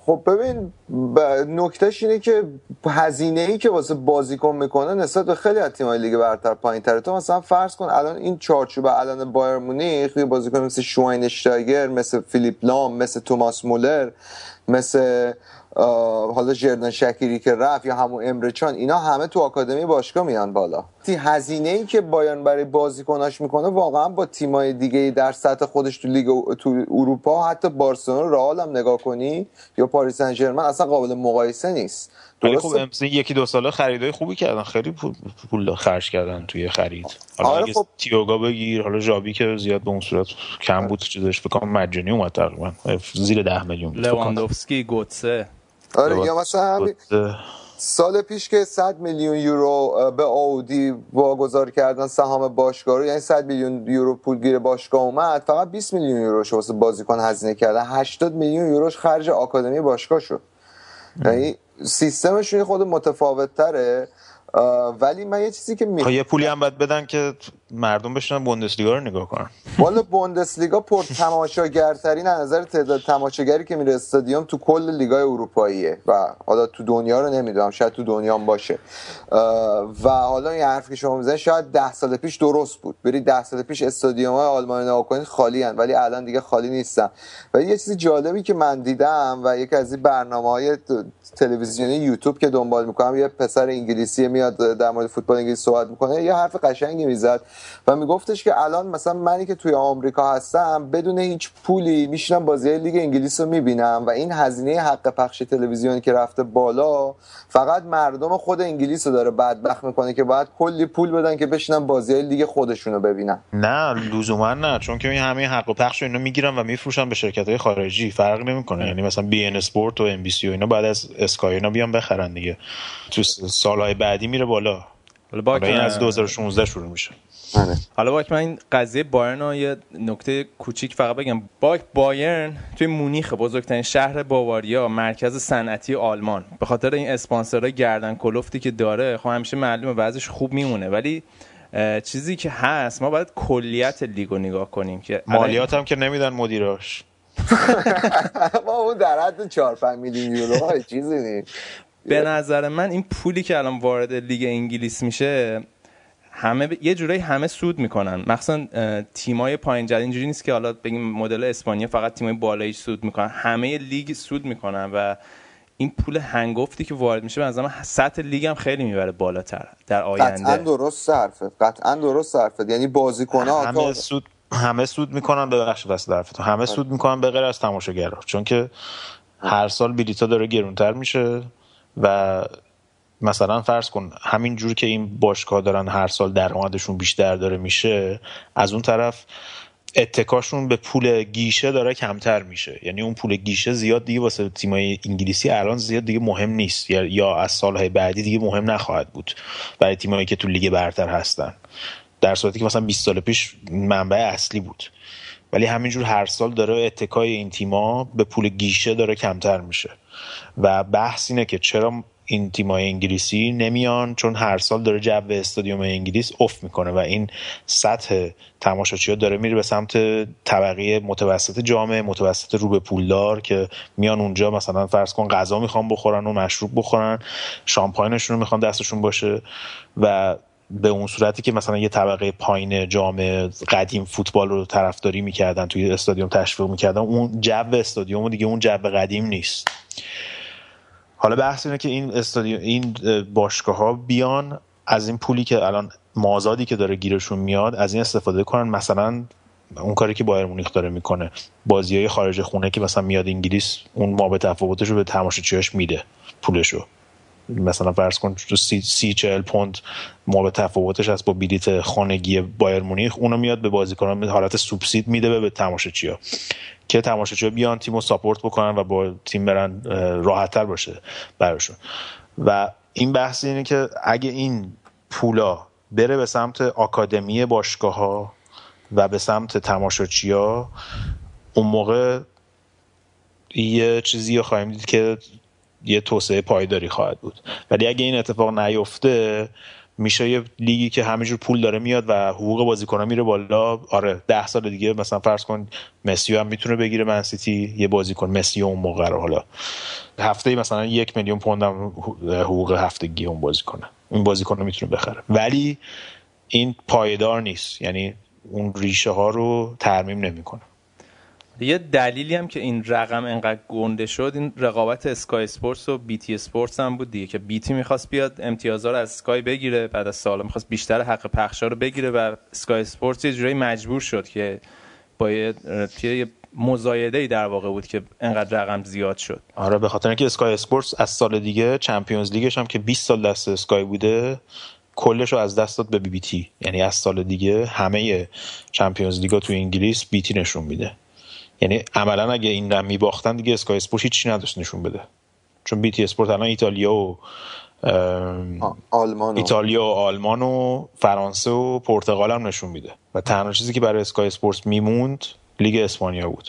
Speaker 5: خب ببین ب- نکتهش اینه که هزینه ای که واسه بازیکن می‌کنه نسبت به خیلی از تیم‌های لیگ برتر پایین تره تو مثلا فرض کن الان این چارچوب الان بایرن مونیخ یه بازیکن مثل شواینشتایگر مثل فیلیپ لام مثل توماس مولر مثل حالا شردان شکیری که رفت یا همون امره جان اینا همه تو آکادمی باشگاه میان بالا تی هزینه ای که بایرن برای بازیکناش می‌کنه واقعا با تیمای دیگه در سطح خودش تو لیگ تو اروپا حتی بارسلونا رئال هم نگاه کنی یا پاریس سن ژرمن اصلا قابل مقایسه نیست
Speaker 4: ولی خب؟ امسی یکی دو ساله خریدای خوبی کردن خیلی پول, خرج کردن توی خرید حالا
Speaker 5: آره خب.
Speaker 4: تیوگا بگیر حالا جابی که زیاد به اون صورت کم بود چیزش بکنم مجانی اومد تقریبا زیر ده میلیون بود فکر کنم.
Speaker 3: لواندوفسکی گوتسه
Speaker 5: آره یا مثلا همین سال پیش که 100 میلیون یورو به آودی واگذار کردن سهام باشگاه رو یعنی 100 میلیون یورو پولگیر باشگاه اومد فقط 20 میلیون یوروش واسه بازیکن هزینه کردن 80 میلیون یوروش خرج آکادمی باشگاه شد. یعنی سیستمشون خود متفاوت تره ولی من یه چیزی که
Speaker 4: خب
Speaker 5: می
Speaker 4: یه پولی هم باید بدن که مردم بشنن بوندسلیگا رو نگاه کنن.
Speaker 5: والا بوندسلیگا پر تماشاگرترین از نظر تعداد تماشاگری که میره استادیوم تو کل لیگای اروپاییه و حالا تو دنیا رو نمی‌دونم شاید تو دنیا هم باشه و حالا این حرفی که شما می‌زنید شاید ده سال پیش درست بود. برید ده سال پیش استادیوم های آلمان نگاه کنید خالی هن. ولی الان دیگه خالی نیستن. و یه چیز جالبی که من دیدم و یکی از این تلویزیونی یوتیوب که دنبال می‌کنم یه پسر انگلیسی میاد در مورد فوتبال انگلیس صحبت می‌کنه یه حرف قشنگی می‌زد. و میگفتش که الان مثلا منی که توی آمریکا هستم بدون هیچ پولی میشینم بازی لیگ انگلیس رو می‌بینم و این هزینه حق پخش تلویزیونی که رفته بالا فقط مردم خود انگلیس رو داره بدبخت می‌کنه که باید کلی پول بدن که بشینن بازی لیگ خودشون رو ببینن.
Speaker 4: نه لزوما نه. چون که این همه حق پخش رو اینا می‌گیرن و میفروشن به شرکت های خارجی. فرق نمی‌کنه. یعنی مثلا بی این اسپورت و ام بی سی و اینا بعد از اسکای اینا بیان بخرن دیگه. تو سالهای بعدی میره بالا.
Speaker 3: حالا با
Speaker 4: حالا این از 2016 شروع میشه.
Speaker 3: حالا باک من این قضیه بایرن رو یه نکته کوچیک فقط بگم. باک بایرن توی مونیخ بزرگترین شهر باواریا مرکز صنعتی آلمان. به خاطر این اسپانسرهای گردن کلفتی که داره خب همیشه معلومه وضعش خوب میمونه. ولی چیزی که هست ما باید کلیت لیگو نگاه کنیم که
Speaker 4: مالیات هم که نمیدن مدیراش
Speaker 5: ما اون در حد 4 5 میلیون یورو چیزی نیست.
Speaker 3: به نظر من این پولی که الان وارد لیگ انگلیس میشه همه ب- یه جورایی همه سود می‌کنن. مخصوصا تیمای پایین جدول اینجوری نیست که حالا بگیم مدل اسپانیا فقط تیمای بالایی سود می‌کنن. همه لیگ سود می‌کنن و این پول هنگفتی که وارد میشه به نظر سطح لیگ هم خیلی می‌بره بالاتر در آینده.
Speaker 5: قطعا درست صرفه. قطعا درست صرفه. یعنی بازیکن‌ها
Speaker 4: همه سود همه سود می‌کنن به بخش وسط حرفتو همه سود می‌کنن به غیر از تماشاگرها. چون که هر سال بلیتا داره گرونتر میشه و مثلا فرض کن همین جور که این باشگاه دارن هر سال درآمدشون بیشتر داره میشه از اون طرف اتکاشون به پول گیشه داره کمتر میشه. یعنی اون پول گیشه زیاد دیگه واسه تیمای انگلیسی الان زیاد دیگه مهم نیست. یا از سالهای بعدی دیگه مهم نخواهد بود برای تیمایی که تو لیگ برتر هستن. در صورتی که مثلا 20 سال پیش منبع اصلی بود. ولی همینجور هر سال داره اتکای این تیما به پول گیشه داره کمتر میشه. و بحث اینه که چرا این تیمای انگلیسی نمیان چون هر سال داره جو استادیوم انگلیس افت می‌کنه و این سطح تماشاچی داره میره به سمت طبقه متوسط جامعه متوسط رو به پولدار که میان اونجا مثلا فرض کن غذا می‌خوان بخورن و مشروب بخورن شامپاینشون رو می‌خوان دستشون باشه و به اون صورتی که مثلا یه طبقه پایین جامعه قدیم فوتبال رو طرفداری می‌کردن توی استادیوم تشویق می‌کردن اون جو استادیوم دیگه اون جو قدیم نیست. حالا بحث اینه که این استادیوم این باشگاه ها بیان از این پولی که الان مازادی که داره گیرشون میاد از این استفاده کنن. مثلا اون کاری که بایر مونیخ داره می‌کنه. بازی های خارج خونه که مثلا میاد انگلیس اون ما به تفاوتش رو به تماشاچیاش میده پولشو. مثلا فرض کن تو سی, سی چهل پوند ما به تفاوتش از با بلیت خانگی بایر مونیخ اونو میاد به بازیکنان حالت سوبسید میده به تماشاچیا که تماشاچی بیان تیم رو ساپورت بکنن و با تیم برن راحتتر باشه براشون. و این بحث اینه که اگه این پولا بره به سمت آکادمی باشگاه ها و به سمت تماشاچی ها اون موقع یه چیزی رو خواهیم دید که یه توسعه پایداری خواهد بود. ولی اگه این اتفاق نیفته میشه یه لیگی که همینجور پول داره میاد و حقوق بازیکن‌ها میره بالا. آره ده سال دیگه مثلا فرض کن مسی هم می‌تونه بگیره منسیتی یه بازیکن مسی اون موقع رو. حالا هفته مثلا یک میلیون پوند هم حقوق هفتگی اون بازیکنه اون بازیکن رو می‌تونه بخره. ولی این پایدار نیست. یعنی اون ریشه ها رو ترمیم نمی‌کنه.
Speaker 3: یه دلیلی هم که این رقم انقدر گنده شد این رقابت اسکای اسپورتس و بی‌تی اسپورتس هم بود دیگه که بی‌تی می‌خواست بیاد امتیازها رو از اسکای بگیره بعد از سال می‌خواست بیشتر حق پخشا رو بگیره و اسکای اسپورتس یه جوری مجبور شد که با یه مزایده در واقع بود که انقدر رقم زیاد شد.
Speaker 4: آره به خاطر اینکه اسکای اسپورتس از سال دیگه Champions League ش هم که 20 سال دست اسکای بوده کلش رو از دست داد به بی BT یعنی از سال دیگه همه Champions League ا تو انگلیس BT نشون میده. یعنی عملا اگه این رم میباختن دیگه Sky Sport هیچی نداشت نشون بده. چون BT Sport الان ایتالیا و
Speaker 5: آلمان
Speaker 4: ایتالیا و آلمان و فرانسه و پرتغال هم نشون میده. و تنها چیزی که برای Sky Sport میموند لیگ اسپانیا بود.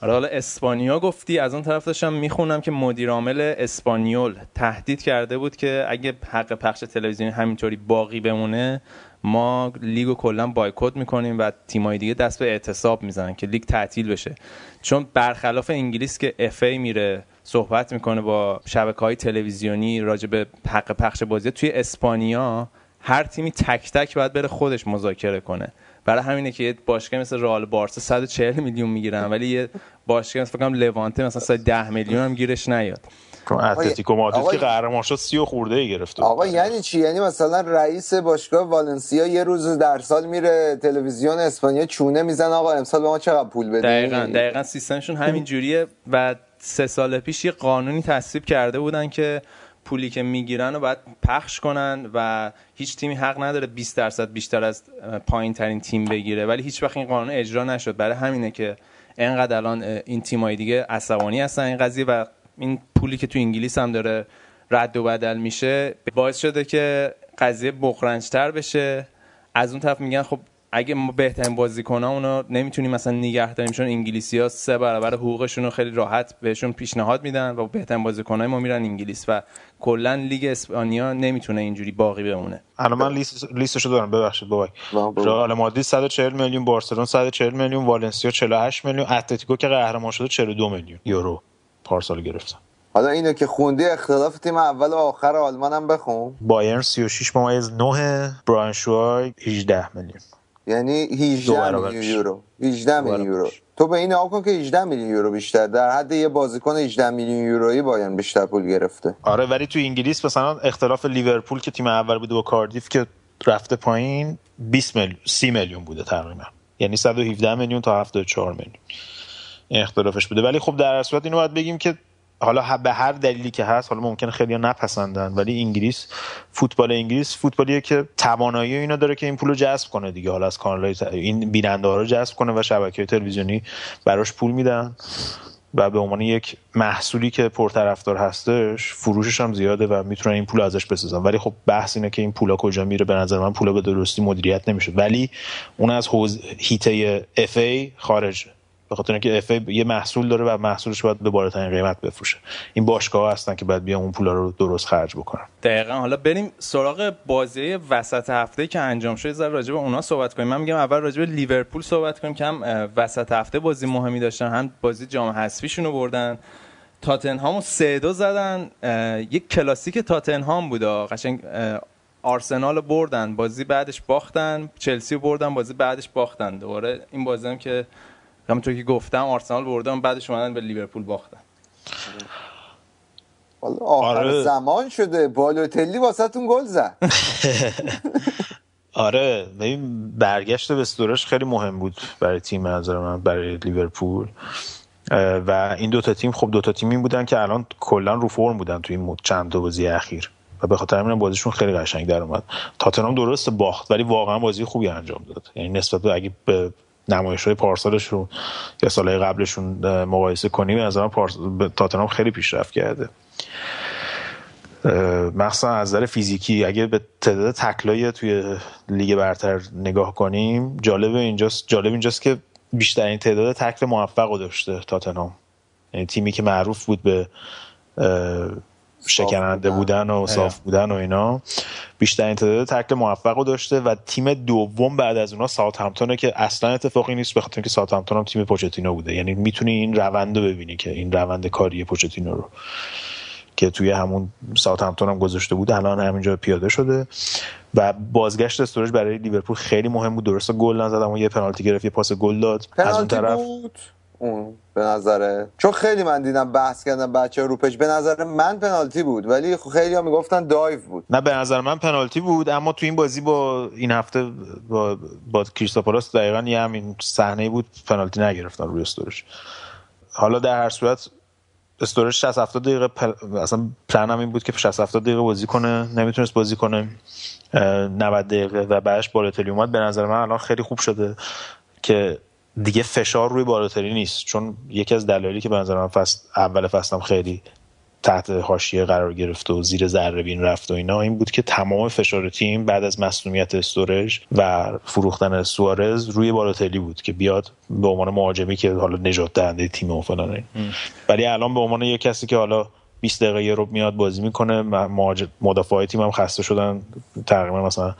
Speaker 3: آره حالا اسپانیا گفتی از اون طرف داشتم می‌خونم که مدیر عامل اسپانیول تهدید کرده بود که اگه حق پخش تلویزیونی همینطوری باقی بمونه ما لیگو کلا بایکوت می‌کنیم و تیمای دیگه دست به اعتصاب می‌زنن که لیگ تعطیل بشه. چون برخلاف انگلیس که FA میره صحبت می‌کنه با شبکه های تلویزیونی راجع به حق پخش بازی توی اسپانیا هر تیمی تک تک باید بره خودش مذاکره کنه. برای همینه که یه باشگاه مثل رئال بارسا 140 میلیون می‌گیرن ولی یه باشگاه مثل فکر لوانته مثلا 10 میلیون هم گیرش نیاد.
Speaker 4: اتلتیکو مادرید که قهرمان شد 30 خورده ای گرفته.
Speaker 5: آقا یعنی چی؟ یعنی مثلا رئیس باشگاه والنسیا یه روز در سال میره تلویزیون اسپانیا چونه می‌زنه. آقا امسال به ما چقدر پول بده
Speaker 3: دقیقاً دقیقاً سیستمشون همین جوریه و سه سال پیش یه قانونی تصویب کرده بودن که پولی که می‌گیرن رو باید پخش کنن و هیچ تیمی حق نداره 20 درصد بیشتر از پایین ترین تیم بگیره. ولی هیچ وقت این قانون اجرا نشد. برای همینه که انقدر الان این تیمای دیگه عصبانی هستن این قضیه و این پولی که تو انگلیس هم داره رد و بدل میشه باعث شده که قضیه بخرنجتر بشه. از اون طرف میگن خب اگه ما بهترین بازیکن اونو نمی‌تونیم مثلا نگه داریم چون انگلیسی ها سه برابر حقوقشون رو خیلی راحت بهشون پیشنهاد میدن و بهترین بازیکن ما میرن انگلیس و کلا لیگ اسپانیا نمی‌تونه اینجوری باقی بمونه.
Speaker 4: الان من لیست لیستشو دارم ببخشید بابای رئال مادرید 140 میلیون بارسلون 140 میلیون والنسیا 48 میلیون اتلتیکو که قهرمان شده 42 میلیون یورو. پارسال گرفتن
Speaker 5: حالا اینو که خوندی اختلاف تیم اول و آخر آلمان هم بخون.
Speaker 4: بایرن 36 ممیز 9 براین شوای 18 میلیون.
Speaker 5: یعنی 18 میلیون یورو. 18 میلیون یورو. تو به این کن که 18 میلیون یورو بیشتر. در حد یه بازیکن 18 میلیون یورویی بایرن بیشتر پول گرفته.
Speaker 4: آره ولی تو انگلیس مثلا اختلاف لیورپول که تیم اول بوده با کاردیف که رفته پایین 20 میلیون 30 میلیون بوده تقریبا. یعنی 117 میلیون تا 74 میلیون. این اختلافش بوده. ولی خب در صورت اینو باید بگیم که حالا به هر دلیلی که هست حالا ممکنه خیلی نپسندن ولی انگلیس فوتبال انگلیس فوتبالیه که توانایی اینا داره که این پول رو جذب کنه دیگه. حالا از کانال این بیننده ها رو جذب کنه و شبکه تلویزیونی براش پول میدن و به عنوان یک محصولی که پرطرفدار هستش فروشش هم زیاده و می‌تونن این پول ازش بسازن. ولی خب بحث اینه که این پولا کجا میره. به نظر من پولا به درستی مدیریت نمیشه. ولی اون از حوز هیته اف ای خارج به خاطر اینکه اف یه محصول داره و محصولش باید به بالاترین قیمت بفروشه. این باشگاه هستن که باید بیان اون پولا رو درست خرج بکنن.
Speaker 3: دقیقا. حالا بریم سراغ بازی وسط هفته که انجام شده زر راجع به اونا صحبت کنیم. من میگم اول راجع به لیورپول صحبت کنیم که هم وسط هفته بازی مهمی داشتن. هم بازی جام حذفیشون رو بردن. تاتنهام رو سه دو زدن. یک کلاسیک تاتنهام بود. قشنگ آرسنال بردن. بازی بعدش باختن. چلسی بردن. بازی بعدش باختن. دوباره این بازی هم که همونطور که گفتم آرسنال بردن بعدش اومدن به لیورپول باختن.
Speaker 5: آخر آره. زمان شده. بالوتلی واسهتون گل زد.
Speaker 4: آره. این برگشت به استورش خیلی مهم بود برای تیم نظر من برای لیورپول. و این دوتا تیم خب دوتا تیمی بودن که الان کلا رو فرم بودن توی این چند تا بازی اخیر. و به خاطر همین بازیشون خیلی قشنگ در اومد. تاتنهام درست باخت ولی واقعا بازی خوبی انجام داد. یعنی نسبت به اگه به نمایش های پارسالشون یا سالهای قبلشون مقایسه کنیم از پارس... تاتنام خیلی پیشرفت کرده. مخصوصا از نظر فیزیکی اگه به تعداد تکلای توی لیگ برتر نگاه کنیم جالب اینجاست جالب اینجاست که بیشترین تعداد تکل موفق داشته تاتنام یعنی تیمی که معروف بود به شکننده بودن. و صاف بودن و اینا. بیشترین تعداد تکل موفق رو داشته و تیم دوم بعد از اونا ساوت همتونه که اصلا اتفاقی نیست به خاطر اینکه ساوت همتون هم تیم پوچتینو بوده. یعنی می‌تونی این روند رو ببینی که این روند کاری پوچتینو رو که توی همون ساوت همتون هم گذاشته بود الان همینجا پیاده شده. و بازگشت استورج برای لیورپول خیلی مهم بود. درسته گل نزد اما یه پنالتی گرفت یه پاس گل داد.
Speaker 5: از اون طرف بود. اون. به نظره. چون خیلی من دیدم بحث کردن بچه رو پیش به نظر من پنالتی بود ولی خب خیلی ها می‌گفتن دایو بود.
Speaker 4: نه به نظر من پنالتی بود اما تو این بازی با این هفته با, با کریستاپولاس دقیقا یه همین صحنه بود پنالتی نگرفتن روی استورش. حالا در هر صورت استورش 60 70 دقیقه پل... اصلا پلن این بود که 60 70 دقیقه بازی کنه نمی‌تونست بازی کنه. 90 دقیقه و بعدش بالاتلی اومد. به نظر من الان خیلی خوب شده که دیگه فشار روی بالاتری نیست. چون یکی از دلایلی که به نظر من فصل اول فصلم خیلی تحت حاشیه قرار گرفت و زیر ذره بین رفت و اینا این بود که تمام فشار تیم بعد از مصونیت استورج و فروختن سوارز روی بالاتلی بود که بیاد به عنوان مهاجمی که حالا نجات دهنده تیم و فلان ولی الان به عنوان یک کسی که حالا 20 دقیقه یه رو میاد بازی می‌کنه. مدافعای تیم هم خسته شدن. تقریبا مثلا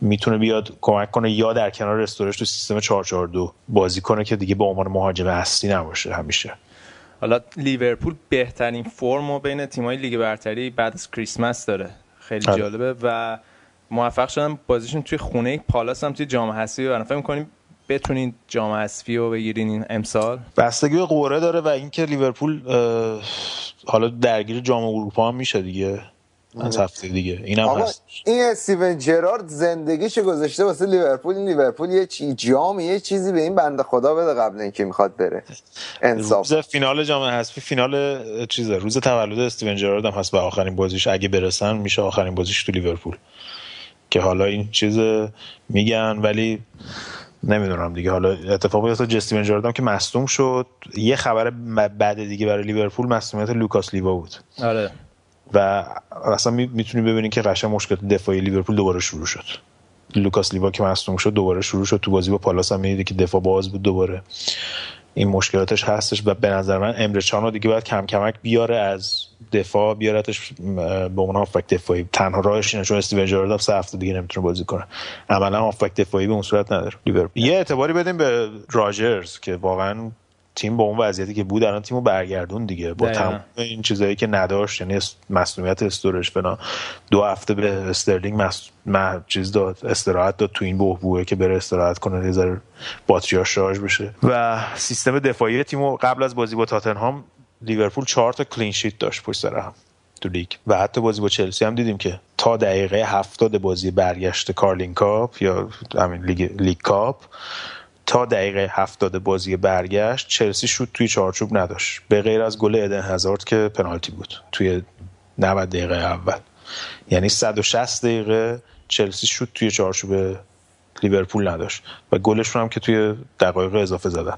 Speaker 4: می‌تونه بیاد کمک کنه یا در کنار استورج تو سیستم 442 بازی کنه که دیگه به عنوان مهاجم اصلی نباشه همیشه.
Speaker 3: حالا لیورپول بهترین فرم بین تیمای لیگ برتری بعد از کریسمس داره. خیلی آره. جالبه و موفق شدن بازیشون توی خونه پالاس هم توی جام حذفی برن فکر می‌کنیم بتونین جام حذفی رو بگیرین این امسال؟
Speaker 4: بستگی به قوره داره و اینکه لیورپول حالا درگیر جام اروپا هم میشه دیگه. از هفته دیگه. اینم هست.
Speaker 5: این استیون جرارد زندگیش گذاشته واسه لیورپول. این لیورپول یه چی جام یه چیزی به این بنده خدا بده قبل اینکه می‌خواد بره.
Speaker 4: انصاف. روز فینال جام حذفی فینال چیزه. روز تولد استیون جرارد هم هست به آخرین بازیش. اگه برسن میشه آخرین بازیش تو لیورپول. که حالا این چیز میگن ولی نمی‌دونم دیگه. حالا اتفاق افتاد جستیون جاردن که مصدوم شد. یه خبر بعد دیگه برای لیورپول مصدومیت لوکاس لیوا بود.
Speaker 3: آره.
Speaker 4: و اصلا می‌تونی ببینید که قشنگ مشکل دفاعی لیورپول دوباره شروع شد. لوکاس لیوا که مصدوم شد دوباره شروع شد. تو بازی با پالاس هم می‌دیدی که دفاع باز بود دوباره. این مشکلاتش هستش و به نظر من امره رو دیگه باید کم کمک بیاره از دفاع بیارتش به عنوان هافبک دفاعی. تنها راهش اینه چون استیون جراردم سه هفته دیگه نمی‌تونه بازی کنه. عملا هافبک دفاعی به اون صورت نداره. لیورپول. یه اعتباری بدیم به راجرز که واقعا تیم با اون وضعیتی که بود الان تیمو برگردوند دیگه. با. تمام این چیزایی که نداشت یعنی مصدومیت استوریج بنا دو هفته به استرلینگ مس... م- چیز داد استراحت داد تو این بحبوحه که بره استراحت کنه یه ذره باتری‌ها شارژ بشه. و سیستم دفاعی تیمو قبل از بازی با تاتنهام لیورپول چهار تا clean sheet داشت پشت سر هم تو لیگ. و حتی بازی با چلسی هم دیدیم که تا دقیقه هفتاد بازی برگشت Carling Cup یا همین لیگ, لیگ کاپ تا دقیقه هفتاد بازی برگشت چلسی شوت توی چارچوب نداشت. به غیر از گل ادن هزارد که پنالتی بود توی 90 دقیقه اول. یعنی 160 دقیقه چلسی شوت توی چارچوب لیورپول نداشت و گلشون هم که توی دقایق اضافه زدن.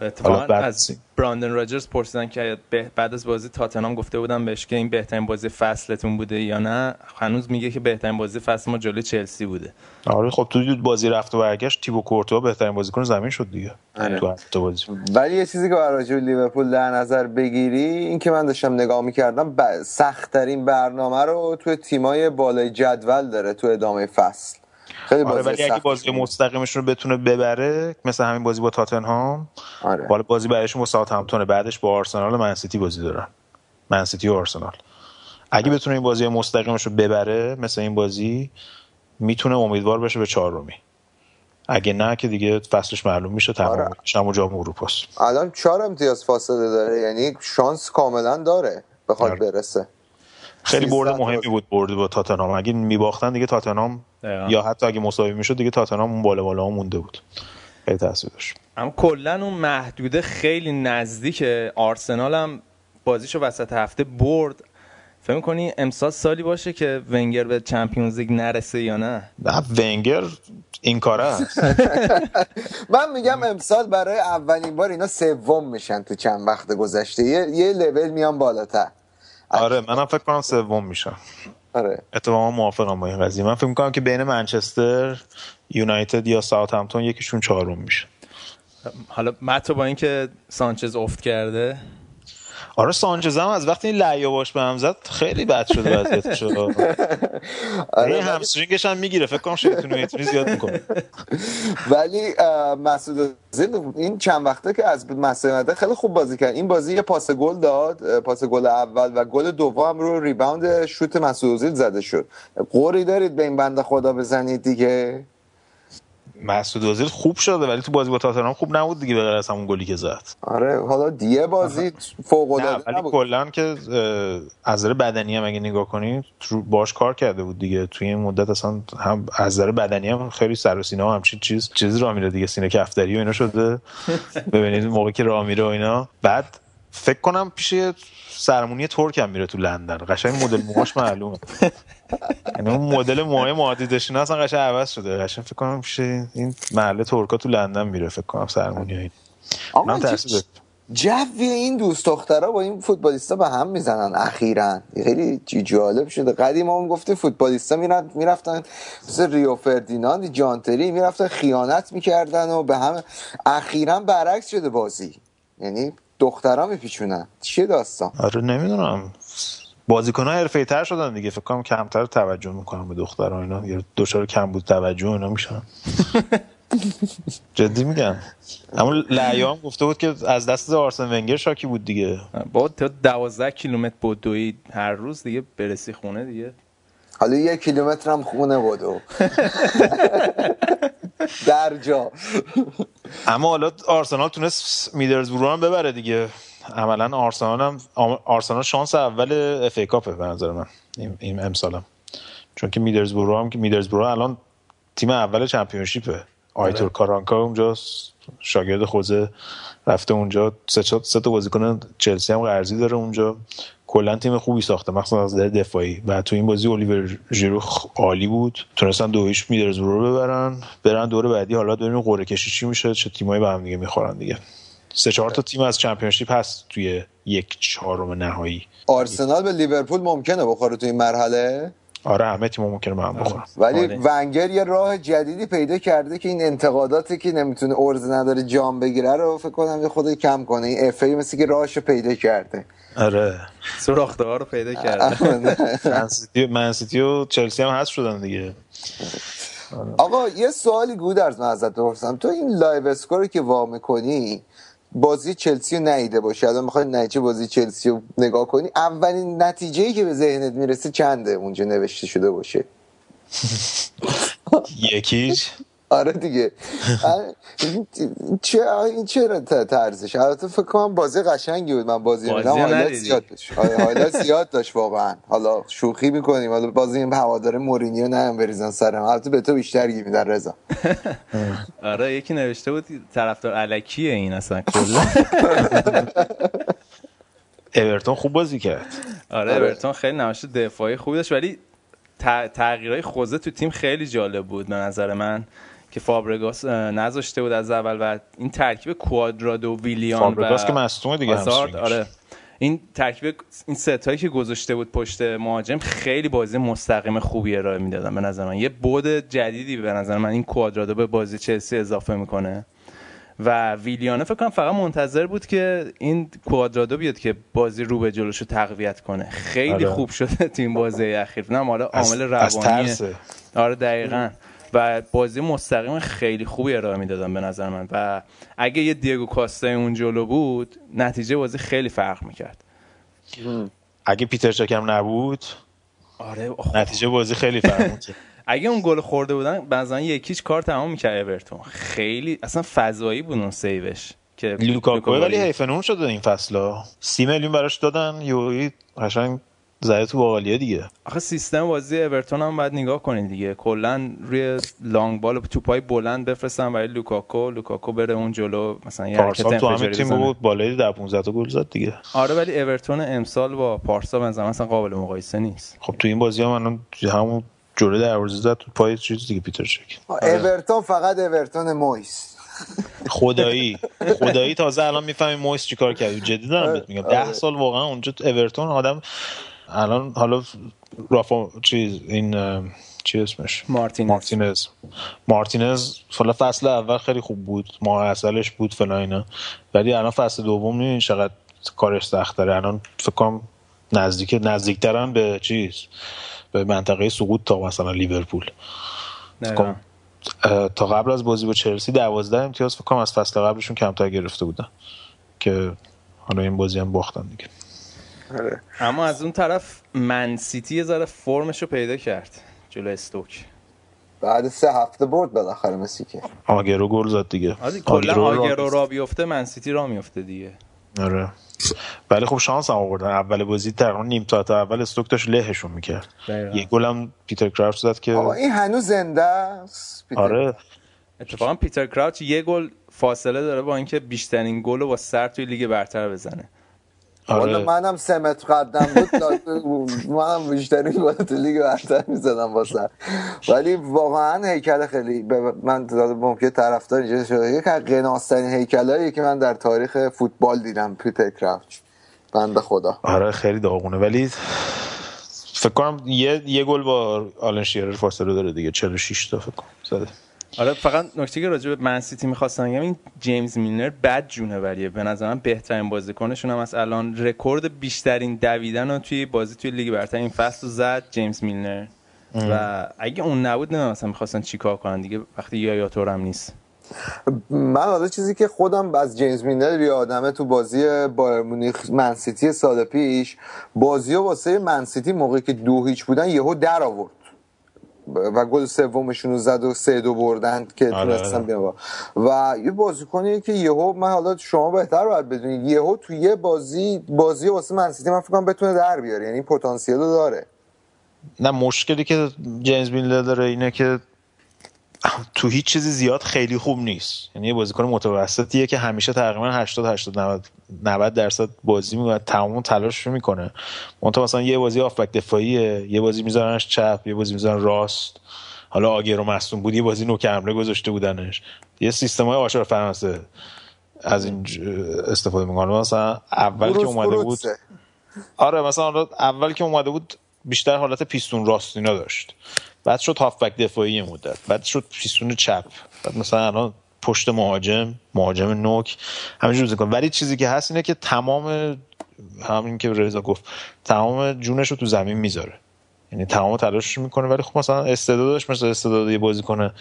Speaker 3: اتفاقا
Speaker 4: حالا بعد-
Speaker 3: از براندن راجرز پرسیدن که بعد از بازی تاتنهام گفته بودن بهش که این بهترین بازی فصلتون بوده یا نه هنوز میگه که بهترین بازی فصل ما جلوی چلسی بوده.
Speaker 4: آره خب تو بازی رفت و برگشت تیبو کورتوا بهترین بازیکن زمین شد دیگه
Speaker 5: آره.
Speaker 4: تو هفته بازی.
Speaker 5: ولی یه چیزی که برای راجع لیورپول در نظر بگیری این که من داشتم نگاه می‌کردم ب... سختترین برنامه رو توی تیمای بالای جدول داره تو ادامه فصل. خیلی
Speaker 4: آره
Speaker 5: بازی
Speaker 4: ولی اگه بازی
Speaker 5: شده.
Speaker 4: مستقیمشون رو بتونه ببره مثل همین بازی با تاتنهام
Speaker 5: آره.
Speaker 4: بالا بازی بعدشون با ساوثهمپتون بعدش با آرسنال و منسیتی بازی دارن منسیتی و آرسنال اگه بتونه این بازی مستقیمش رو ببره مثل این بازی می‌تونه امیدوار بشه به چهارمی اگه نه که دیگه فصلش معلوم میشه تمام
Speaker 5: آره.
Speaker 4: شما جام اروپاست
Speaker 5: الان چهار امتیاز فاصله داره یعنی شانس کاملا داره بخواد
Speaker 4: آره.
Speaker 5: برسه
Speaker 4: خیلی
Speaker 5: 13
Speaker 4: برد مهمی. بود برد با تاتنهام اگه میباختن دیگه تاتنهام
Speaker 3: دقیقاً.
Speaker 4: یا حتی اگه مساوی می‌شد دیگه تاتنهام اون بالا بالا مونده بود. خیلی تاثیر داشت.
Speaker 3: اما کلا اون محدوده خیلی نزدیک آرسنال هم بازیشو وسط هفته برد. فکر می‌کنی امسال سالی باشه که ونگر به چمپیونز لیگ نرسه یا نه؟
Speaker 4: نه ونگر این کاره است.
Speaker 5: من میگم امسال برای اولین بار اینا سوم میشن تو چند وقت گذشته. یه, یه لول میان بالاتر.
Speaker 4: آره منم فکر کنم سوم میشم
Speaker 5: آره.
Speaker 4: اتفاقا موافقم با این قضیه. من فکر می‌کنم که بین منچستر یونایتد یا ساوت همتون یکیشون چهارم میشه.
Speaker 3: حالا متو با اینکه سانچز افت کرده
Speaker 4: آره سانچز هم از وقتی این لعیا باش به هم زد خیلی بد شده وضعیتش
Speaker 5: آره
Speaker 4: این همسترینگش هم می‌گیره فکر کنم شیطونی می‌تونی زیاد می‌کنه.
Speaker 5: ولی مسعود این چند وقته که از مسئله خیلی خوب بازی کرد. این بازی یه پاس گل داد پاس گل اول و گل دوم رو ریباوند شوت مسعود زده شد. قوری دارید به این بنده خدا بزنید دیگه.
Speaker 4: مسعود اوزیل خوب شده ولی تو بازی با تاتنهام خوب نبود دیگه به غیر از همون گلی که زد.
Speaker 5: آره حالا دیگه بازی فوق العاده
Speaker 4: ولی کلا که از نظر بدنی هم اگه نگاه کنید تو- باش کار کرده بود دیگه. توی این مدت اصلا هم از نظر بدنی هم خیلی سر و سینه و همچین چیز چیز را میره دیگه سینه کفتری و اینا شده. ببینید موقعی که راه میره و اینا. بعد فکر کنم پیش سرمونی ترک هم میره تو لندن. قشنگ مدل موهاش معلومه. یعنی اون مدل موهای معادیدشون اصلا قشنگ عوض شده. قشنگ فکر کنم پیش این محله ترکا تو لندن میره فکر کنم سرمونی های.
Speaker 5: آقا. جوی این دوست دخترها با این فوتبالیستا به هم می‌زنن اخیرا. خیلی جالب شده. قدیم هم گفته فوتبالیستا میرن می‌رفتن مثل ریو فردیناند جانتری می‌رفتن خیانت می‌کردن و به هم اخیرا برعکس شده بازی. یعنی دخترها میپیچونن. چیه داستان؟
Speaker 4: آره نمی‌دونم. بازیکن‌ها حرفه‌ای تر شدن دیگه. فکر کنم کمتر توجه می‌کنن به دخترها اینا. یا دچار کم بود توجه اینا میشن. جدی میگم. اما لعیا هم گفته بود که از دست آرسن ونگر شاکی بود دیگه.
Speaker 3: با تا دوازده کیلومتر بدوی هر روز دیگه برسی خونه دیگه.
Speaker 5: حالا یک کیلومتر هم خونه بودو در جا.
Speaker 4: اما حالا آرسنال تونست میدرزبرو هم ببره دیگه. عملا آرسنال هم آرسنال شانس اول FA Cup ه به نظر من. این, امسالم. چون که میدرزبرو هم که میدرزبرو الان تیم اول Championship ه. آیتور کارانکا اونجا شاگرد خوزه رفته اونجا. سه سه تا بازیکن چلسی هم قرضی داره اونجا. کلا تیم خوبی ساخته مخصوصا از نظر دفاعی. و تو این بازی الیور ژیرو عالی بود. تونستن دو هیچ میدرزبرو رو ببرن. برن دور بعدی. حالا ببینیم قرعه کشی چی میشه. چه تیمایی به هم دیگه می‌خورن دیگه. سه چهار تا تیم از چمپیونشیپ هست توی یک چهارم نهایی.
Speaker 5: آرسنال به لیورپول ممکنه بخوره تو این مرحله؟
Speaker 4: آره همه تیم ممکنه به هم بخورن.
Speaker 5: ولی
Speaker 3: آره.
Speaker 5: ونگر یه راه جدیدی پیدا کرده که این انتقاداتی که نمی‌تونه ارز نداره جام بگیره رو فکر کنم یه خود کم کنه. این اف ای مثل که راهشو پیدا کرده.
Speaker 4: آره.
Speaker 3: سوراخته ها رو پیدا کرده.
Speaker 4: منسیتی منسیتی و چلسی هم هست شدن دیگه.
Speaker 5: آقا یه سوالی گودرز من ازت بپرسم. تو این live score ی که وا می‌کنی بازی چلسی رو ندیده باشی. الان می‌خوای نتیجه بازی چلسی رو نگاه کنی اولین نتیجه ای که به ذهنت می‌رسه چنده اونجا نوشته شده باشه؟
Speaker 4: یک هیچ؟
Speaker 5: آره دیگه. چه این چرا طرزش البته فکر کنم بازی قشنگی بود من بازی دیدم حالا. زیاد داشت. آره، حالا زیاد داشت واقعا. حالا شوخی می‌کنیم. حالا بازی این هوادارا مورینیو نریزن سرم. البته به تو بیشتر گیر میدن رضا.
Speaker 3: آره یکی نوشته بود طرفدار الکیه این اصلا. کلا.
Speaker 4: اورتون خوب بازی کرد.
Speaker 3: آره اورتون خیلی نمایش دفاعی خوبی داشت. ولی تغییرهای خوزه تو تیم خیلی جالب بود به نظر من. که فابرگاس نذاشته بود از اول و این ترکیب کوادرادو ویلیان
Speaker 4: فابرگاس
Speaker 3: و
Speaker 4: که مصدومه دیگه
Speaker 3: آزارد،. آره. این ترکیب این ستایی که گذاشته بود پشت مهاجم خیلی بازی مستقیم خوبی ارائه می‌دادن به نظر من. یه بود جدیدی به نظر من این کوادرادو به بازی چلسی اضافه می‌کنه. و ویلیانه فکر کنم فقط منتظر بود که این کوادرادو بیاد که بازی رو به جلوشو تقویت کنه. خیلی
Speaker 4: آره.
Speaker 3: خوب شده تیم بازی اخیر. نه حالا
Speaker 4: از-
Speaker 3: عامل
Speaker 4: از
Speaker 3: روانیه
Speaker 4: ترسه.
Speaker 3: آره دقیقا. و بازی مستقیم خیلی خوبی ارائه می‌دادن به نظر من. و اگه یه دیگو کاستا اون جلو بود نتیجه بازی خیلی فرق می‌کرد.
Speaker 4: اگه پیتر چکم نبود
Speaker 3: آره
Speaker 4: نتیجه بازی خیلی فرق می‌کرد.
Speaker 3: اگه اون گل خورده بودن مثلا یک هیچ کار تمام می‌کرد اورتون خیلی اصلا فضایی بود اون save ش که
Speaker 4: لوکاکو
Speaker 3: لوکاکو
Speaker 4: ولی حیف نون شده این فصلا سی میلیون براش دادن. یوی قشنگ زده تو باقالیه دیگه.
Speaker 3: آخه سیستم بازی اورتون هم باید نگاه کنید دیگه. کلا روی long ball توپای بلند بفرستن برای لوکاکو. لوکاکو بره اون جلو. مثلا یه حرکت
Speaker 4: پارسال تو همین تیم. بود بالای 10 15 تا گل زد دیگه.
Speaker 3: آره ولی اورتون امسال با پارسال اصلا قابل مقایسه نیست.
Speaker 4: خب تو این بازی هم الان همون جلوی دروازه زد تو پای چیز دیگه پیتر چک.
Speaker 5: اورتون فقط اورتون مویس.
Speaker 4: خدایی. خدایی تازه الان می‌فهمی مویس چیکار کرد. جدی دارم بهت میگم. ده سال واقعا اونجا تو اورتون آدم الان حالا رافا چیز این چی اسمش؟
Speaker 3: مارتینز.
Speaker 4: مارتینز. مارتینز حالا فصل اول خیلی خوب بود. ماه اصلش بود فلان اینا. ولی الان فصل دوم می‌بینی چقدر کارش سخت داره. الان فکر کنم نزدیک نزدیکترن به چیز؟ به منطقه سقوط تا مثلا لیورپول. اه، تا قبل از بازی با چلسی دوازده امتیاز فکر کنم از فصل قبلشون کمتر گرفته بودن. که حالا این بازی هم باختن دیگه.
Speaker 5: آره.
Speaker 3: اما از اون طرف Man City یه ذره فرمش رو پیدا کرد جلو استوک.
Speaker 5: بعد سه هفته برد بالاخره مسی که.
Speaker 4: آگرو گل زد دیگه.
Speaker 3: کلا
Speaker 4: رو-
Speaker 3: آگرو را بیفته Man City را میفته دیگه.
Speaker 4: آره. ولی خب شانس هم آوردن. اول بازی تقریبا نیم ساعت اول استوک داشت لهشون می‌کرد. یه گل هم پیتر کراوچ زد که
Speaker 5: آقا این هنوز زنده است پیتر.
Speaker 4: آره.
Speaker 3: اتفاقا پیتر کراوچ یه گل فاصله داره با اینکه بیشترین گل رو با سر توی لیگ برتر بزنه.
Speaker 4: آره.
Speaker 5: منم سه متر قدم بود منم بیشتری گل تو لیگ برتر می‌زدم با سر ولی واقعا هیکل خیلی من داده ممکن طرفدار اینجا شده. یک از قناسترین هیکلایی که من در تاریخ فوتبال دیدم پیتر کراوچ بنده خدا.
Speaker 4: آره خیلی داغونه. ولی فکر کنم یه یه گل با آلن شیرر فاصله داره دیگه. 46 تا فکر کنم. زده.
Speaker 3: آره فقط نکته که راجع به Man City می‌خواستم بگم این جیمز میلنر بد جونه ولیه به نظر من بهترین بازیکنشون هم از الان رکورد بیشترین دویدن رو توی بازی توی لیگ برتر این فصل رو زد جیمز میلنر. و اگه اون نبود نه مثلا می‌خواستن چیکار کنن دیگه وقتی یایا هم نیست.
Speaker 5: من حالا چیزی که خودم از جیمز میلنر یادمه تو بازی بایرن مونیخ Man City سال پیش بازی ها واسه منسیتی موقعی که دو هیچ بودن یهو در آورد. و گل سومشون رو زد و سه دو بردن که
Speaker 4: آره.
Speaker 5: تونستن بیان با. و یه بازیکنی که یهو من حالا شما بهتر باید بدونید یهو تو یه بازی بازی واسه منسیتی من فکر کنم بتونه در بیاره یعنی پتانسیل داره
Speaker 4: نه مشکلی که جیمز میلر داره اینه که تو هیچ چیزی زیاد خیلی خوب نیست یعنی یه بازیکن متوسطیه که همیشه تقریبا 80 80 90 90 درصد بازی می‌کنه تمام تلاش رو می‌کنه. منتها مثلا یه بازی آفبک دفاعیه یه بازی میذارنش چپ یه بازی می‌ذارن راست. حالا آگرو مصدوم بود یه بازی نوک حمله گذاشته بودنش. یه سیستم های آشار فرانسه از این استفاده می‌کنه. مثلا اول که اومده بود. آره مثلا اول که اومده بود بیشتر حالت پیستون راستینا داشت. بعد شد هافبک دفاعی مدت بعد شد پیستون چپ. بعد مثلا الان پشت مهاجم مهاجم نوک. همینجور بازی کنه ولی چیزی که هست اینه که تمام همین که رضا گفت تمام جونش رو تو زمین می‌ذاره. یعنی تمام تلاشش می‌کنه ولی خب مثلا استعدادش مثل استعداد یه بازی کنه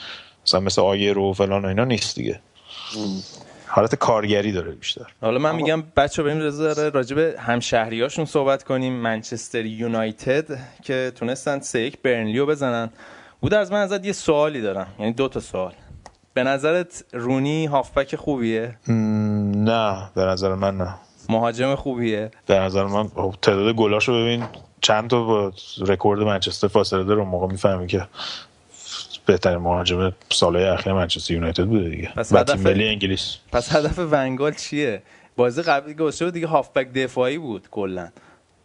Speaker 4: مثلا مثل آیر و فلان و اینا نیست دیگه. حالت کارگری داره بیشتر.
Speaker 3: حالا من میگم بچه بریم رضا راجع به همشهریاشون صحبت کنیم. منچستر یونایتد که تونستن سه یک برنلیو بزنن. بود از من ازت یه سوالی دارم. یعنی دو تا سوال. به نظرت رونی هافبک خوبیه؟
Speaker 4: نه به نظر من نه.
Speaker 3: مهاجم خوبیه؟
Speaker 4: به نظر من خب تعداد گلاشو ببین چند تا با رکورد منچستر فاصله داره موقع می‌فهمی که بهترین مهاجم سالهای اخیر منچستر یونایتد بوده دیگه.
Speaker 3: پس
Speaker 4: و
Speaker 3: هدف-
Speaker 4: تیم ملی انگلیس.
Speaker 3: پس هدف ونگال چیه؟ بازی قبلی گذشته بود دیگه هافبک دفاعی بود کلا.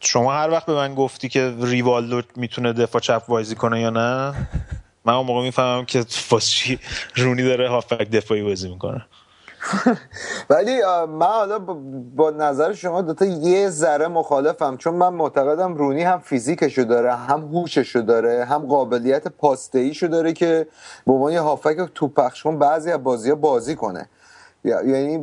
Speaker 4: شما هر وقت به من گفتی که ریوالدو می‌تونه دفاع چپ بازی کنه یا نه؟ من اون موقع می‌فهمم که واسه چی رونی داره هافبک دفاعی بازی می‌کنه.
Speaker 5: ولی من حالا با- نظر شما دوتا یه ذره مخالفم چون من معتقدم رونی هم فیزیکشو داره هم هوششو داره هم قابلیت پاستهیشو داره که به عنوان هافک تو پخش کن بعضی از بازی ها بازی کنه. یعنی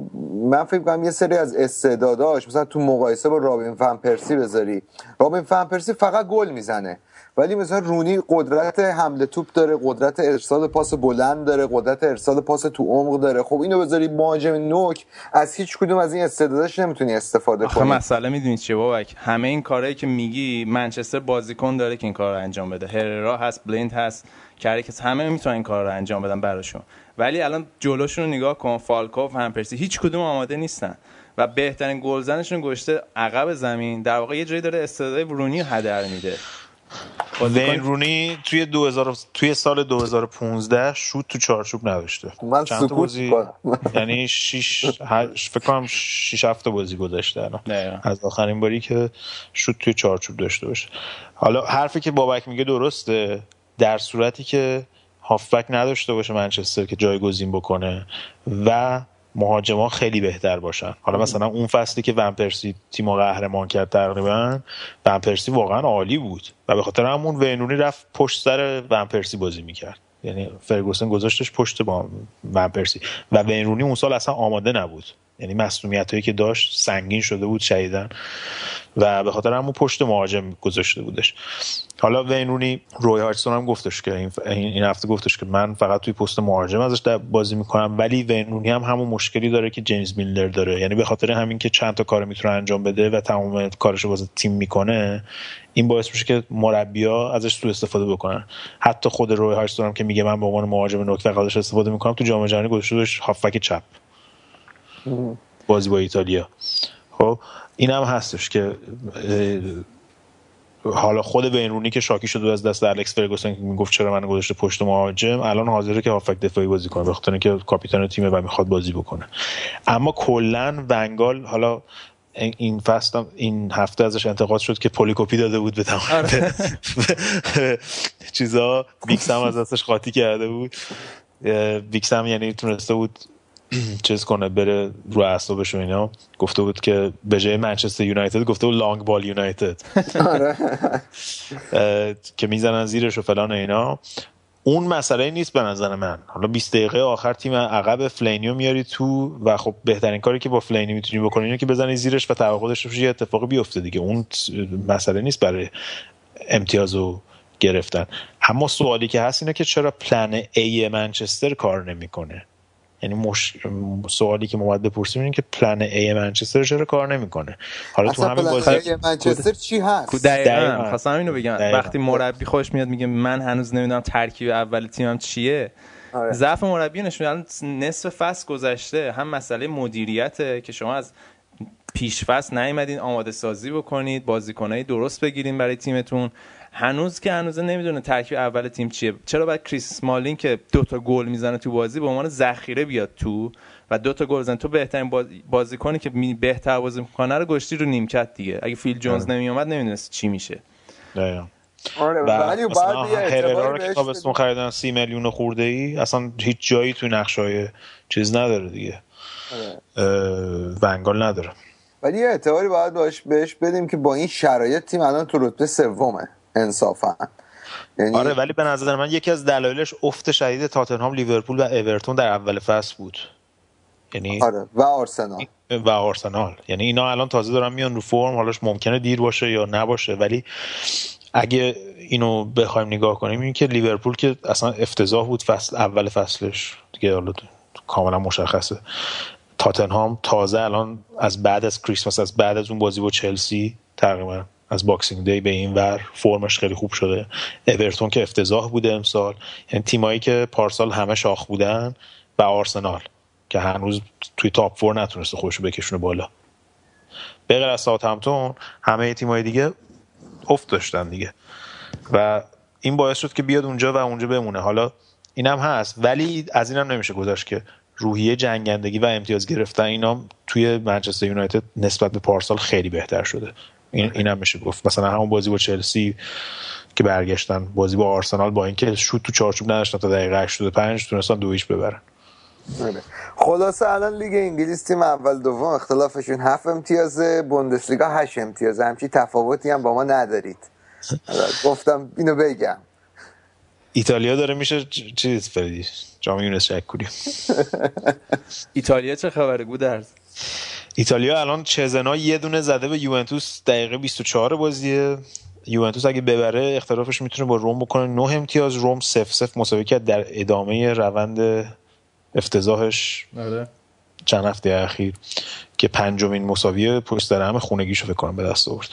Speaker 5: من فکر کنم یه سری از استعداداش مثلا تو مقایسه با رابین فن پرسی بذاری. رابین فن پرسی فقط گل می‌زنه. ولی مثلا رونی قدرت حمله توپ داره قدرت ارسال پاس بلند داره قدرت ارسال پاس تو عمق داره. خب اینو بذاری مهاجم نوک از هیچ کدوم از این استعداداش نمی‌تونی استفاده کنی.
Speaker 3: مسئله می‌دونی چیه بابک؟ همه این کارهایی که میگی منچستر بازیکن داره که این کار رو انجام بده. هررا هست بلند هست کریکس همه می‌تونن این کار رو انجام بدن براشون. ولی الان جلوشون رو نگاه کن فالکوف هم پرسی هیچ کدوم آماده نیستن. و بهترین گلزنشون گشته عقب زمین. در واقع یه جایی داره استعداد رونی رو هدر میده.
Speaker 4: وین رونی توی 2000 توی سال 2015 شوت تو چارچوب نداشته
Speaker 5: من سکوت
Speaker 4: بازی. یعنی 6 فکر کنم 6 7 بازی گذشته الان. از آخرین باری که شوت توی چارچوب داشته باشه. حالا حرفی که بابک میگه درسته. در صورتی که هافبک نداشته باشه منچستر که جایگزین بکنه و مهاجما خیلی بهتر باشن. حالا مثلا اون فصلی که ون پرسی تیم قهرمان کرد تقریبا ون پرسی واقعا عالی بود و به خاطر همون وینونی رفت پشت سر ون پرسی بازی می‌کرد. یعنی فرگوسن گذاشتش پشت با ون پرسی و وینرونی اون سال اصلا آماده نبود. یعنی مسئولیت هایی که داشت سنگین شده بود شدیدن و به خاطر همون پشت مهاجم گذاشته بودش. حالا وینرونی روی هارتسون هم گفتش که این هفته گفتش که من فقط توی پست مهاجم ازش بازی می‌کنم ولی وینرونی هم همون مشکلی داره که جیمز میلر داره. یعنی به خاطر همین که چند تا کار می‌تونه انجام بده و تمام کارش رو تیم می‌کنه این باعث میشه که مربیا ازش سوء استفاده بکنن. حتی خود روی هارتسون هم که میگه من به عنوان مهاجم نوک فقط استفاده می‌کنم تو جام جهانی گذاشته هافک چپ. بازی با ایتالیا. خب این هم هستش که حالا خود وینرونی که شاکی شده از دست الکس فرگوسن که می‌گفت چرا من گذاشته پشت مهاجم الان حاضره که هافک دفاعی بازی کنه به خاطر اینکه کاپیتان تیمه و می‌خواد بازی بکنه. اما کلا ونگال حالا این- فصل این هفته ازش انتقاد شد که پولیکوپی داده بود به تمام چیزا بیکس هم از دستش قاطی کرده بود. بیگ سم یعنی تونسته بود چیز کنه بره رو اعصابش و اینا. گفته بود که به جای منچستر یونایتد گفته بود long ball United. اه، که می‌زنن زیرش و فلان و اینا. اون مسئله نیست به نظر من. حالا 20 دقیقه آخر تیم عقب فلینیو میاری تو و خب بهترین کاری که با فلینی می‌تونی بکنی اینه که بزنی زیرش و داشته باشی یه اتفاقی بیفته دیگه. اون مسئله نیست برای امتیازو گرفتن. اما سوالی که هست اینه که چرا پلن ای منچستر کار نمی‌کنه؟ یعنی مش... سوالی که ما باید بپرسیم اینه که پلن ای منچستر چرا کار نمی‌کنه؟ حالا تو همین بازی
Speaker 5: ای منچستر چی هست؟
Speaker 3: دقیقا.
Speaker 4: دقیقاً.
Speaker 3: خواستم اینو بگم.
Speaker 4: دقیقاً.
Speaker 3: وقتی مربی خوش میاد میگه من هنوز نمی‌دونم ترکیب اول تیمم چیه.
Speaker 5: آره.
Speaker 3: ضعف مربی نشون الان نصف فصل گذشته. هم مسئله مدیریته که شما از پیش فصل نیومدین آماده سازی بکنید بازیکنای درست بگیرین برای تیمتون. هنوز که هنوز نمی‌دونه ترکیب اول تیم چیه. چرا باید کریس اسمالین که دو تا گل می‌زنه تو بازی به عنوان ذخیره بیاد تو و دو تا گل بزنه؟ تو بهترین باز- بازیکنی که بهتر بازی می‌کنه رو گشتی رو نیمکت دیگه. اگه فیل جونز نمیومد نمی‌دونست چی میشه.
Speaker 5: آره
Speaker 4: و
Speaker 5: ولی اعتباری
Speaker 4: رو که
Speaker 5: بهش
Speaker 4: تابستون. خریدن سی میلیون خورده ای اصلا هیچ جایی توی نقشای چیز نداره دیگه.
Speaker 5: آره.
Speaker 4: ونگال نداره.
Speaker 5: ولی یه اعتباری باید باش بهش بدیم که با این شرایط تیم الان تو رتبه سومه. انصافا. یعنی
Speaker 4: آره ولی به نظر من یکی از دلایلش افت شدید تاتنهام لیورپول و اورتون در اول فصل بود. یعنی
Speaker 5: آره و آرسنال.
Speaker 4: و آرسنال. یعنی اینا الان تازه دارن میان رو فرم حالاش ممکنه دیر باشه یا نباشه. ولی اگه اینو بخوایم نگاه کنیم این که لیورپول که اصلا افتضاح بود فصل اول فصلش. دیگه حالا کاملا مشخصه. تاتنهام تازه الان از بعد از کریسمس از بعد از اون بازی با چلسی تقریبا از Boxing Day به این ور فرمش خیلی خوب شده. اورتون که افتضاح بوده امسال. یعنی تیمایی که پارسال همه شاخ بودن و آرسنال که هنوز توی top four نتونسته خودشو بکشونه بالا. به غیر از ساوثهمپتون همه تیمای دیگه افت داشتن دیگه. و این باعث شد که بیاد اونجا و اونجا بمونه. حالا اینم هست. ولی از اینم نمیشه گذاشت که روحیه جنگندگی و امتیاز گرفتن اینا توی منچستر یونایتد نسبت به پارسال خیلی بهتر شده. این اینم میشه گفت. مثلا همون بازی با چلسی که برگشتن بازی با آرسنال با اینکه شوت تو چارچوب نداشتن تا دقیقه 85 تونستن دو هیچ ببرن.
Speaker 5: آره. خلاصه الان لیگ انگلیس تیم اول دوم اختلافشون هفت امتیازه بوندسلیگا هشت امتیازه. همچی تفاوتی هم با ما ندارید. گفتم اینو بگم.
Speaker 4: ایتالیا داره میشه چیز فردی؟ جام یونس شکوری
Speaker 3: ایتالیا چه خبره گودرز؟
Speaker 4: ایتالیا الان چزنا یه دونه زده به یوونتوس دقیقه 24 بازیه. یوونتوس اگه ببره اختلافش می‌تونه با روم بکنه. 9 امتیاز روم 0 0 مساوی کرد در ادامه روند افتضاحش.
Speaker 3: آره.
Speaker 4: چند هفته اخیر که پنجمین مساوی پشت سر هم خونگیشو فکر کنم به دست آورد.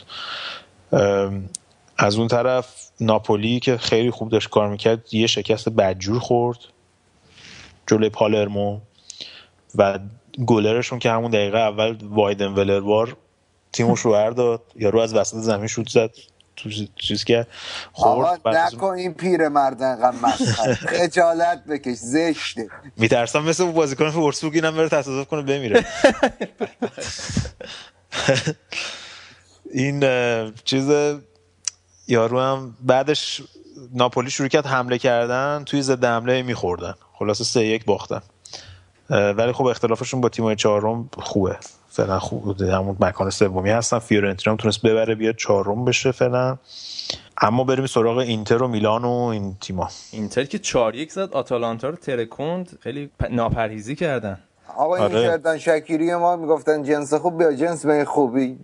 Speaker 4: از اون طرف ناپولی که خیلی خوب داشت کار می‌کرد یه شکست بدجور خورد جلوی پالرمو و گلرشون که همون دقیقه اول وایدن ولروار تیمش رو داد یا رو از وسط زمین شوت زد. تو چیز که
Speaker 5: خورد نکن این پیر مرد انقدر خجالت بکش زشته.
Speaker 4: میترسم مثل اون بازیکن ورسبورگ اینم بره تصادف کنه بمیره. این چیز یارو هم بعدش ناپولی شروع کرد حمله کردن توی ضد حمله میخوردن. خلاصه سه یک باختن. ولی خب اختلافشون با تیمای چهارم خوبه. فعلا خوب همون مکان سومی هستن. فیورنتینا هم تونست ببره بیاد چهارم بشه فعلا. اما بریم سراغ اینتر و میلان و این تیما
Speaker 3: اینتر که 4 یک زد. آتالانتا رو ترکوند خیلی ناپرهیزی کردن.
Speaker 5: آقا این آره. کردن شکیری ما می‌گفتن جنس خوب بیا جنس به خوبی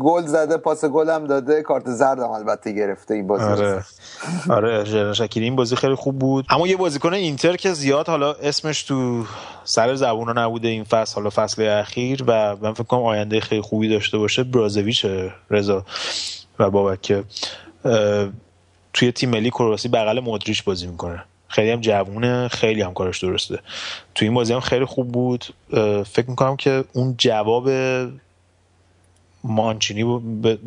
Speaker 5: گل زده پاس گل هم داده کارت زرد هم البته گرفته این بازی.
Speaker 4: آره. آره شکیری این بازی خیلی خوب بود. اما یه بازیکن اینتر که زیاد حالا اسمش تو سر زبون نبوده این فصل حالا فصل اخیر و من فکر کنم آینده خیلی خوبی داشته باشه برازویچ رضا و بابک که توی تیم ملی کرواسی بغل مودریچ بازی می‌کنه. خیلی هم جوونه خیلی هم کارش درسته. تو این بازی هم خیلی خوب بود. فکر می‌کنم که اون جواب مانچینی ب...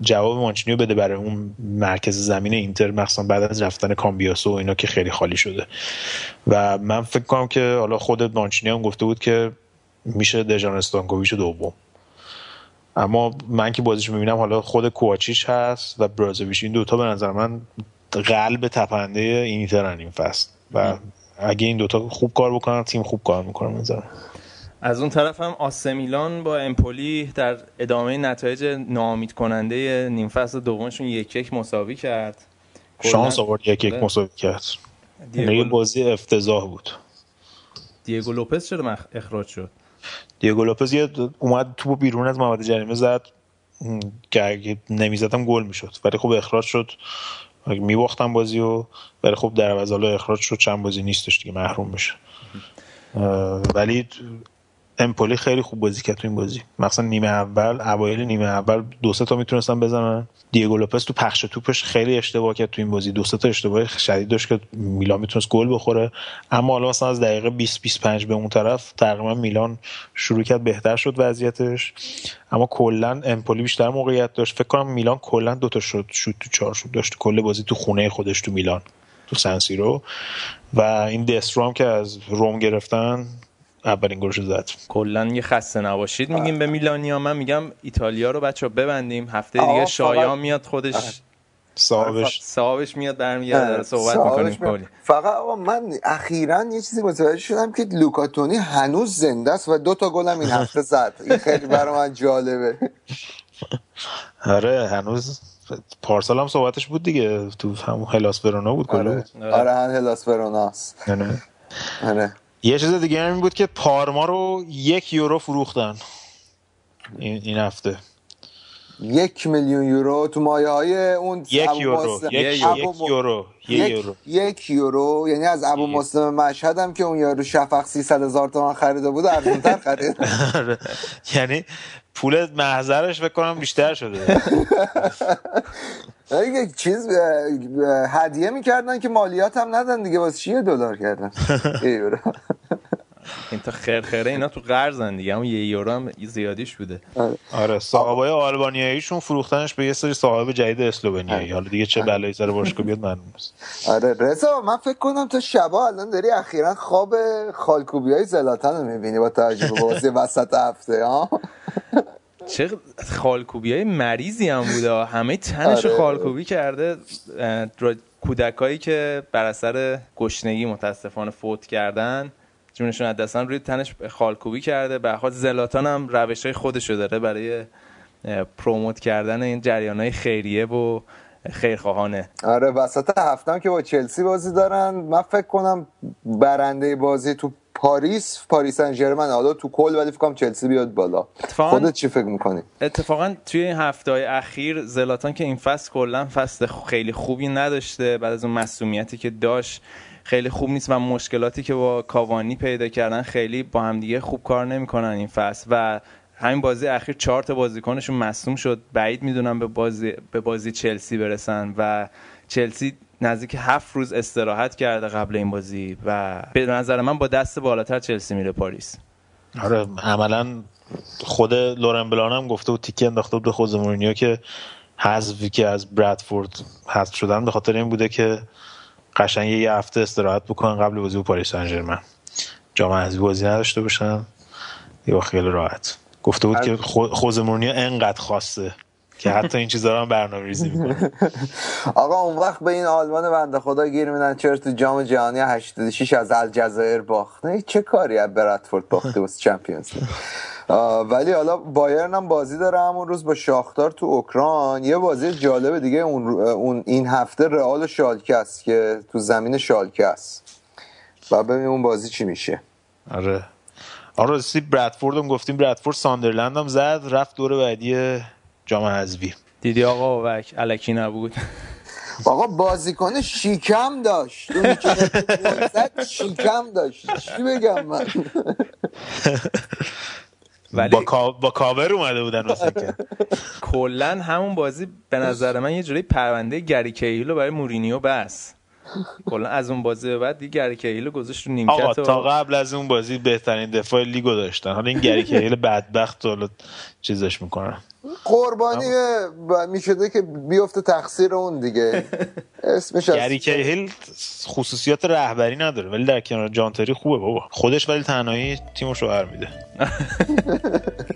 Speaker 4: جواب مانچینی بده برای اون مرکز زمین اینتر مخصوصا بعد از رفتن کامبیاسو و اینا که خیلی خالی شده. و من فکر کنم که حالا خودت مانچینی هم گفته بود که میشه دژان استانکوویچ دوم. اما من که بازیش می‌بینم حالا خود کوواچیش هست و برازویش این دوتا به نظر من قلب تپنده اینترن این فصل. و اگه این دوتا خوب کار بکنن تیم خوب کار می‌کنه مثلا
Speaker 3: از اون طرف هم آسمیلان با امپولی در ادامه نتایج ناامید کننده نیم فصل دومشون یک یک مساوی کرد.
Speaker 4: شانس آورد یک یک. مساوی کرد. دیگو... بازی افتضاح بود.
Speaker 3: دیگو لوپز چرا اخراج شد؟
Speaker 4: دیگو لوپز یه اومد تو بیرون از محمد جریمه زد. که اگه نمی‌زدم گل می‌شد. ولی خب اخراج شد. میباختم بازی و ولی خب در عوض اخراج شد چند بازی نیستش دیگه محروم بشه ولی امپولی خیلی خوب بازی کرد تو این بازی. مثلا نیمه اول اوایل نیمه اول دو سه تا می‌تونستن بزنن. دیگو لوپز تو پخش توپش خیلی اشتباه کرد تو این بازی. دو سه تا اشتباه شدید داشت که میلان می‌تونست گل بخوره. اما حالا مثلا از دقیقه 20 25 به اون طرف تقریبا میلان شروع کرد بهتر شد وضعیتش. اما کلا امپولی بیشتر موقعیت داشت. فکر کنم میلان کلا دو تا شد شد تو شد. داشت کل بازی تو خونه خودش تو میلان تو سنسیرو و این دسترام که از روم گرفتن اولین گلش زد.
Speaker 3: کلا یه خسته نباشید. میگیم به میلانیا. من میگم ایتالیا رو بچه ببندیم. هفته دیگه شایان میاد خودش
Speaker 4: صاحبش.
Speaker 3: صاحبش میاد برمیگرده صحبت می‌کنیم
Speaker 5: فقط آقا من اخیرا یه چیزی متوجه شدم که لوکاتونی هنوز زنده است و دو تا گلم این هفته زد. این خیلی برای من جالبه.
Speaker 4: آره هنوز پارسال هم صحبتش بود دیگه. تو همون هلاس ورونا بود
Speaker 5: آره. آره. هلاس وروناست.
Speaker 4: آره. یه چیز دیگه این بود که پارما رو یک یورو فروختن. این, این هفته.
Speaker 5: یک میلیون یورو تو مایه های اون
Speaker 4: یک یورو یک یورو یک یورو
Speaker 5: یک یورو. یعنی از ابو مسلم مشهد هم که اون یارو شفق 300 هزار تومان خریده بود ارزونتر خرید
Speaker 4: آره. یعنی پول محضرش فکر کنم بیشتر شده.
Speaker 5: یعنی یک چیز هدیه می‌کردن که مالیات هم ندن دیگه. واسه چیه دلار کردن؟
Speaker 3: این تا خرخره اینا تو قرضن دیگه. همون یه یورو هم زیادیش بوده.
Speaker 4: آره. صاحبای آلبانیاییشون فروختنش به یه سری صاحب جدید اسلوونیایی. حالا دیگه چه بلایی سر باشگاه بیاد معلوم نیست.
Speaker 5: آره رضا من فکر کنم تو شبا الان داری اخیرا خواب خالکوبی های زلاتان رو می‌بینی با توجه به بازی وسط هفته ها؟
Speaker 3: چه خالکوبی های مریضی هم بوده. همه تنش رو
Speaker 5: آره.
Speaker 3: خالکوبی کرده. کودکایی که بر اثر گشنگی متاسفانه فوت کردن. جونشون از دستن روی تنش خالکوبی کرده. به حال زلاتان هم روش های خودشو داره برای پروموت کردن این جریان های خیریه و خیرخواهانه.
Speaker 5: آره وسط هفته هم که با چلسی بازی دارن من فکر کنم برنده بازی تو پاریس پاریس سن ژرمن حالا تو کل ولی فکر چلسی بیاد بالا.
Speaker 3: اتفاقاً-
Speaker 5: خودت چی فکر می‌کنی؟
Speaker 3: اتفاقا توی این هفته های اخیر زلاتان که این فصل کلا فصل خیلی خوبی نداشته بعد از اون مسئولیتی که داشت. خیلی خوب نیست و مشکلاتی که با کاوانی پیدا کردن خیلی با همدیگه خوب کار نمی‌کنن این فصل. و همین بازی اخیر چهار تا بازیکنشون مصوم شد. بعید می‌دونم به بازی به بازی چلسی برسن و چلسی نزدیک هفت روز استراحت کرده قبل این بازی و به نظر من با دست بالاتر چلسی میره پاریس.
Speaker 4: آره عملا خود لورن بلان هم گفته بود تیکی انداخته به خوزه مورینیو که حذفی که از برادفورد حذف شدن به خاطر این بوده که قشنگ یه هفته استراحت بکنن قبل بازی با پاریس سن ژرمن جام حذفی بازی نداشته باشن یه با خیال راحت. گفته بود که خو- خوزه مورینیو انقدر خواسته که حتی این چیزا رو هم برنامه ریزی می‌کنه.
Speaker 5: آقا اون وقت به این آلمان بنده خدا گیر میدن چرا تو جام جهانی 86 از الجزایر باخت. چه کاری از برادفورد باخته واسه چمپیونز ولی حالا بایرن هم بازی داره همون روز با شاختار تو اوکراین. یه بازی جالب دیگه اون, اون این هفته رئال و شالکه است که تو زمین شالکه است و ببینیم اون بازی چی میشه.
Speaker 4: آره. آره راستی برادفورد هم گفتیم برادفورد ساندرلند هم زد رفت دور بعدی جام حذفی.
Speaker 3: دیدی آقا وک الکی نبود.
Speaker 5: آقا بازیکن شیکم داشت. اونی که شیکم داشت. چی بگم من؟
Speaker 3: ولی
Speaker 4: با, کا... با کاور اومده بودن واسه که.
Speaker 3: کلا همون بازی به نظر من یه جوری پرونده گری کیهیل رو برای مورینیو بس کلا از اون بازی به بعد دیگه گری رو گذاشت رو
Speaker 4: آقا
Speaker 3: نیمکت
Speaker 4: تا
Speaker 3: و
Speaker 4: قبل از اون بازی بهترین دفاع لیگو داشتن. حالا این گری کهیل بدبخت حالا چیزش می‌کنن.
Speaker 5: قربانی می‌شده که بیفته تقصیر اون دیگه. اسمش از
Speaker 4: گری کهیل خصوصیات رهبری نداره ولی در کنار جانتری خوبه بابا. خودش ولی تنهایی تیمو شوهر میده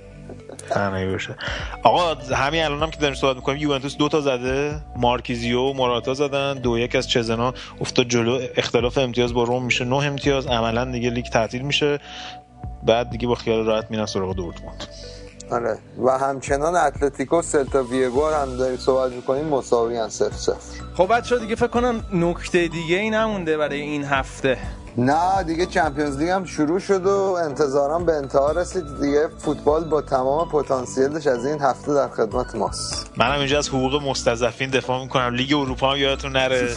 Speaker 4: تنهایی باشه. آقا همین الان هم که داریم صحبت می‌کنیم یوونتوس دو تا زده مارکیزیو و موراتا زدن دو یک از چزنا افتاد جلو. اختلاف امتیاز با روم میشه نه امتیاز عملا دیگه لیگ تعطیل میشه. بعد دیگه با خیال راحت میرن سراغ دورتموند.
Speaker 5: آره و همچنان اتلتیکو سلتا ویگو هم داریم صحبت می‌کنیم مساوی هم صفر صفر.
Speaker 3: خب بچه دیگه فکر کنم نکته دیگه ای نمونده برای این هفته.
Speaker 5: نه دیگه چمپیونز لیگ هم شروع شد و انتظارم به انتها رسید. دیگه فوتبال با تمام پتانسیلش از این هفته در خدمت ماست.
Speaker 4: منم اینجا از حقوق مستضعفین دفاع می‌کنم. لیگ اروپا هم یادتون نره.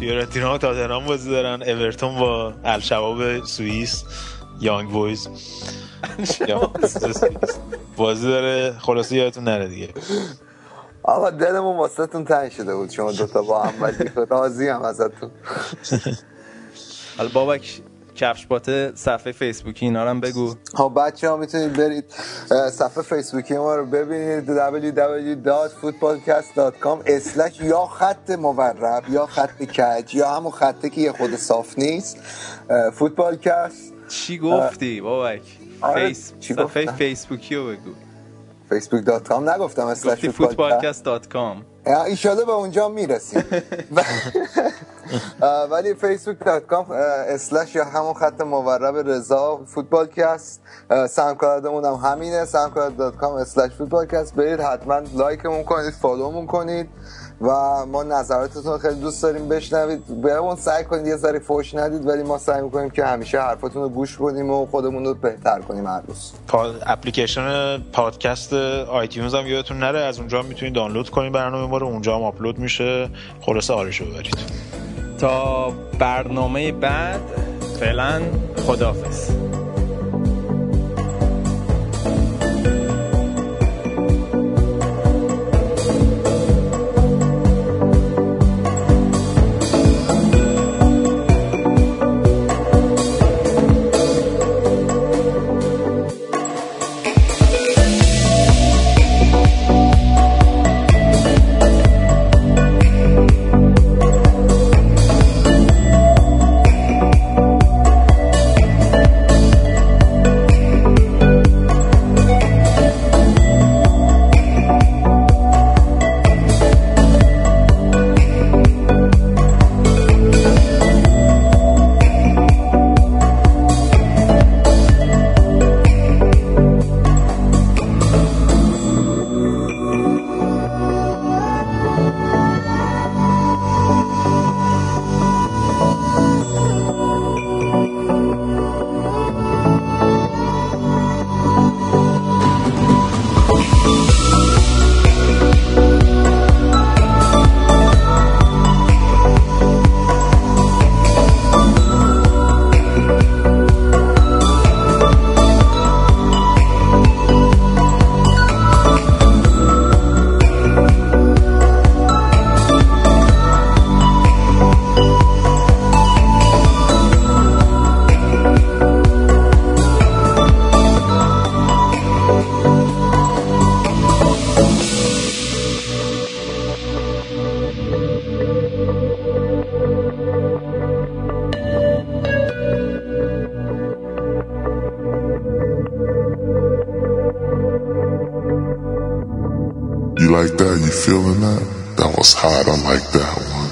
Speaker 4: فیورنتینا و تاتنهام بازی دارن. اورتون با الشباب سوئیس. یانگ بویز. بازی داره. خلاصه یادتون نره دیگه.
Speaker 5: آقا دلمون واسهتون تنگ شده بود. شما دوتا با هم ولی راضی هم ازتون.
Speaker 3: حالا بابک کفش باته صفحه فیسبوکی اینا رو هم بگو.
Speaker 5: خب بچه ها می‌تونید برید صفحه فیسبوکی ما رو ببینید. www.footballcast.com slash یا خط مورب یا خط کج یا همون خطه که یه خورده صاف نیست. فوتبالکست
Speaker 3: چی گفتی؟ بابک
Speaker 5: آره،
Speaker 3: فیس صفحه؟ فیسبوکی رو بگو.
Speaker 5: facebook.com نگفتم slash
Speaker 3: گفتی
Speaker 5: فوتبالکست
Speaker 3: footballcast.com
Speaker 5: ایشاله به اونجا می‌رسیم. و- اه، ولی facebook.com slash یا همون خط مورب رضا فوتبالکست ساندکلادمون هم همینه soundcloud.com slash فوتبالکست برید حتما لایکمون کنید فالومون کنید. و ما نظراتتون خیلی دوست داریم بشنوید. بهمون سعی کنید یه ذره فوش ندید ولی ما سعی می‌کنیم که همیشه حرفاتون رو گوش کنیم و خودمون رو بهتر کنیم هر روز.
Speaker 4: پا... اپلیکیشن پادکست آیتیونز هم یادتون نره. از اونجا می‌تونید دانلود کنید برنامه ما رو. اونجا هم آپلود میشه. خلاصه آرشو ببرید.
Speaker 3: تا برنامه بعد فعلا خداحافظ.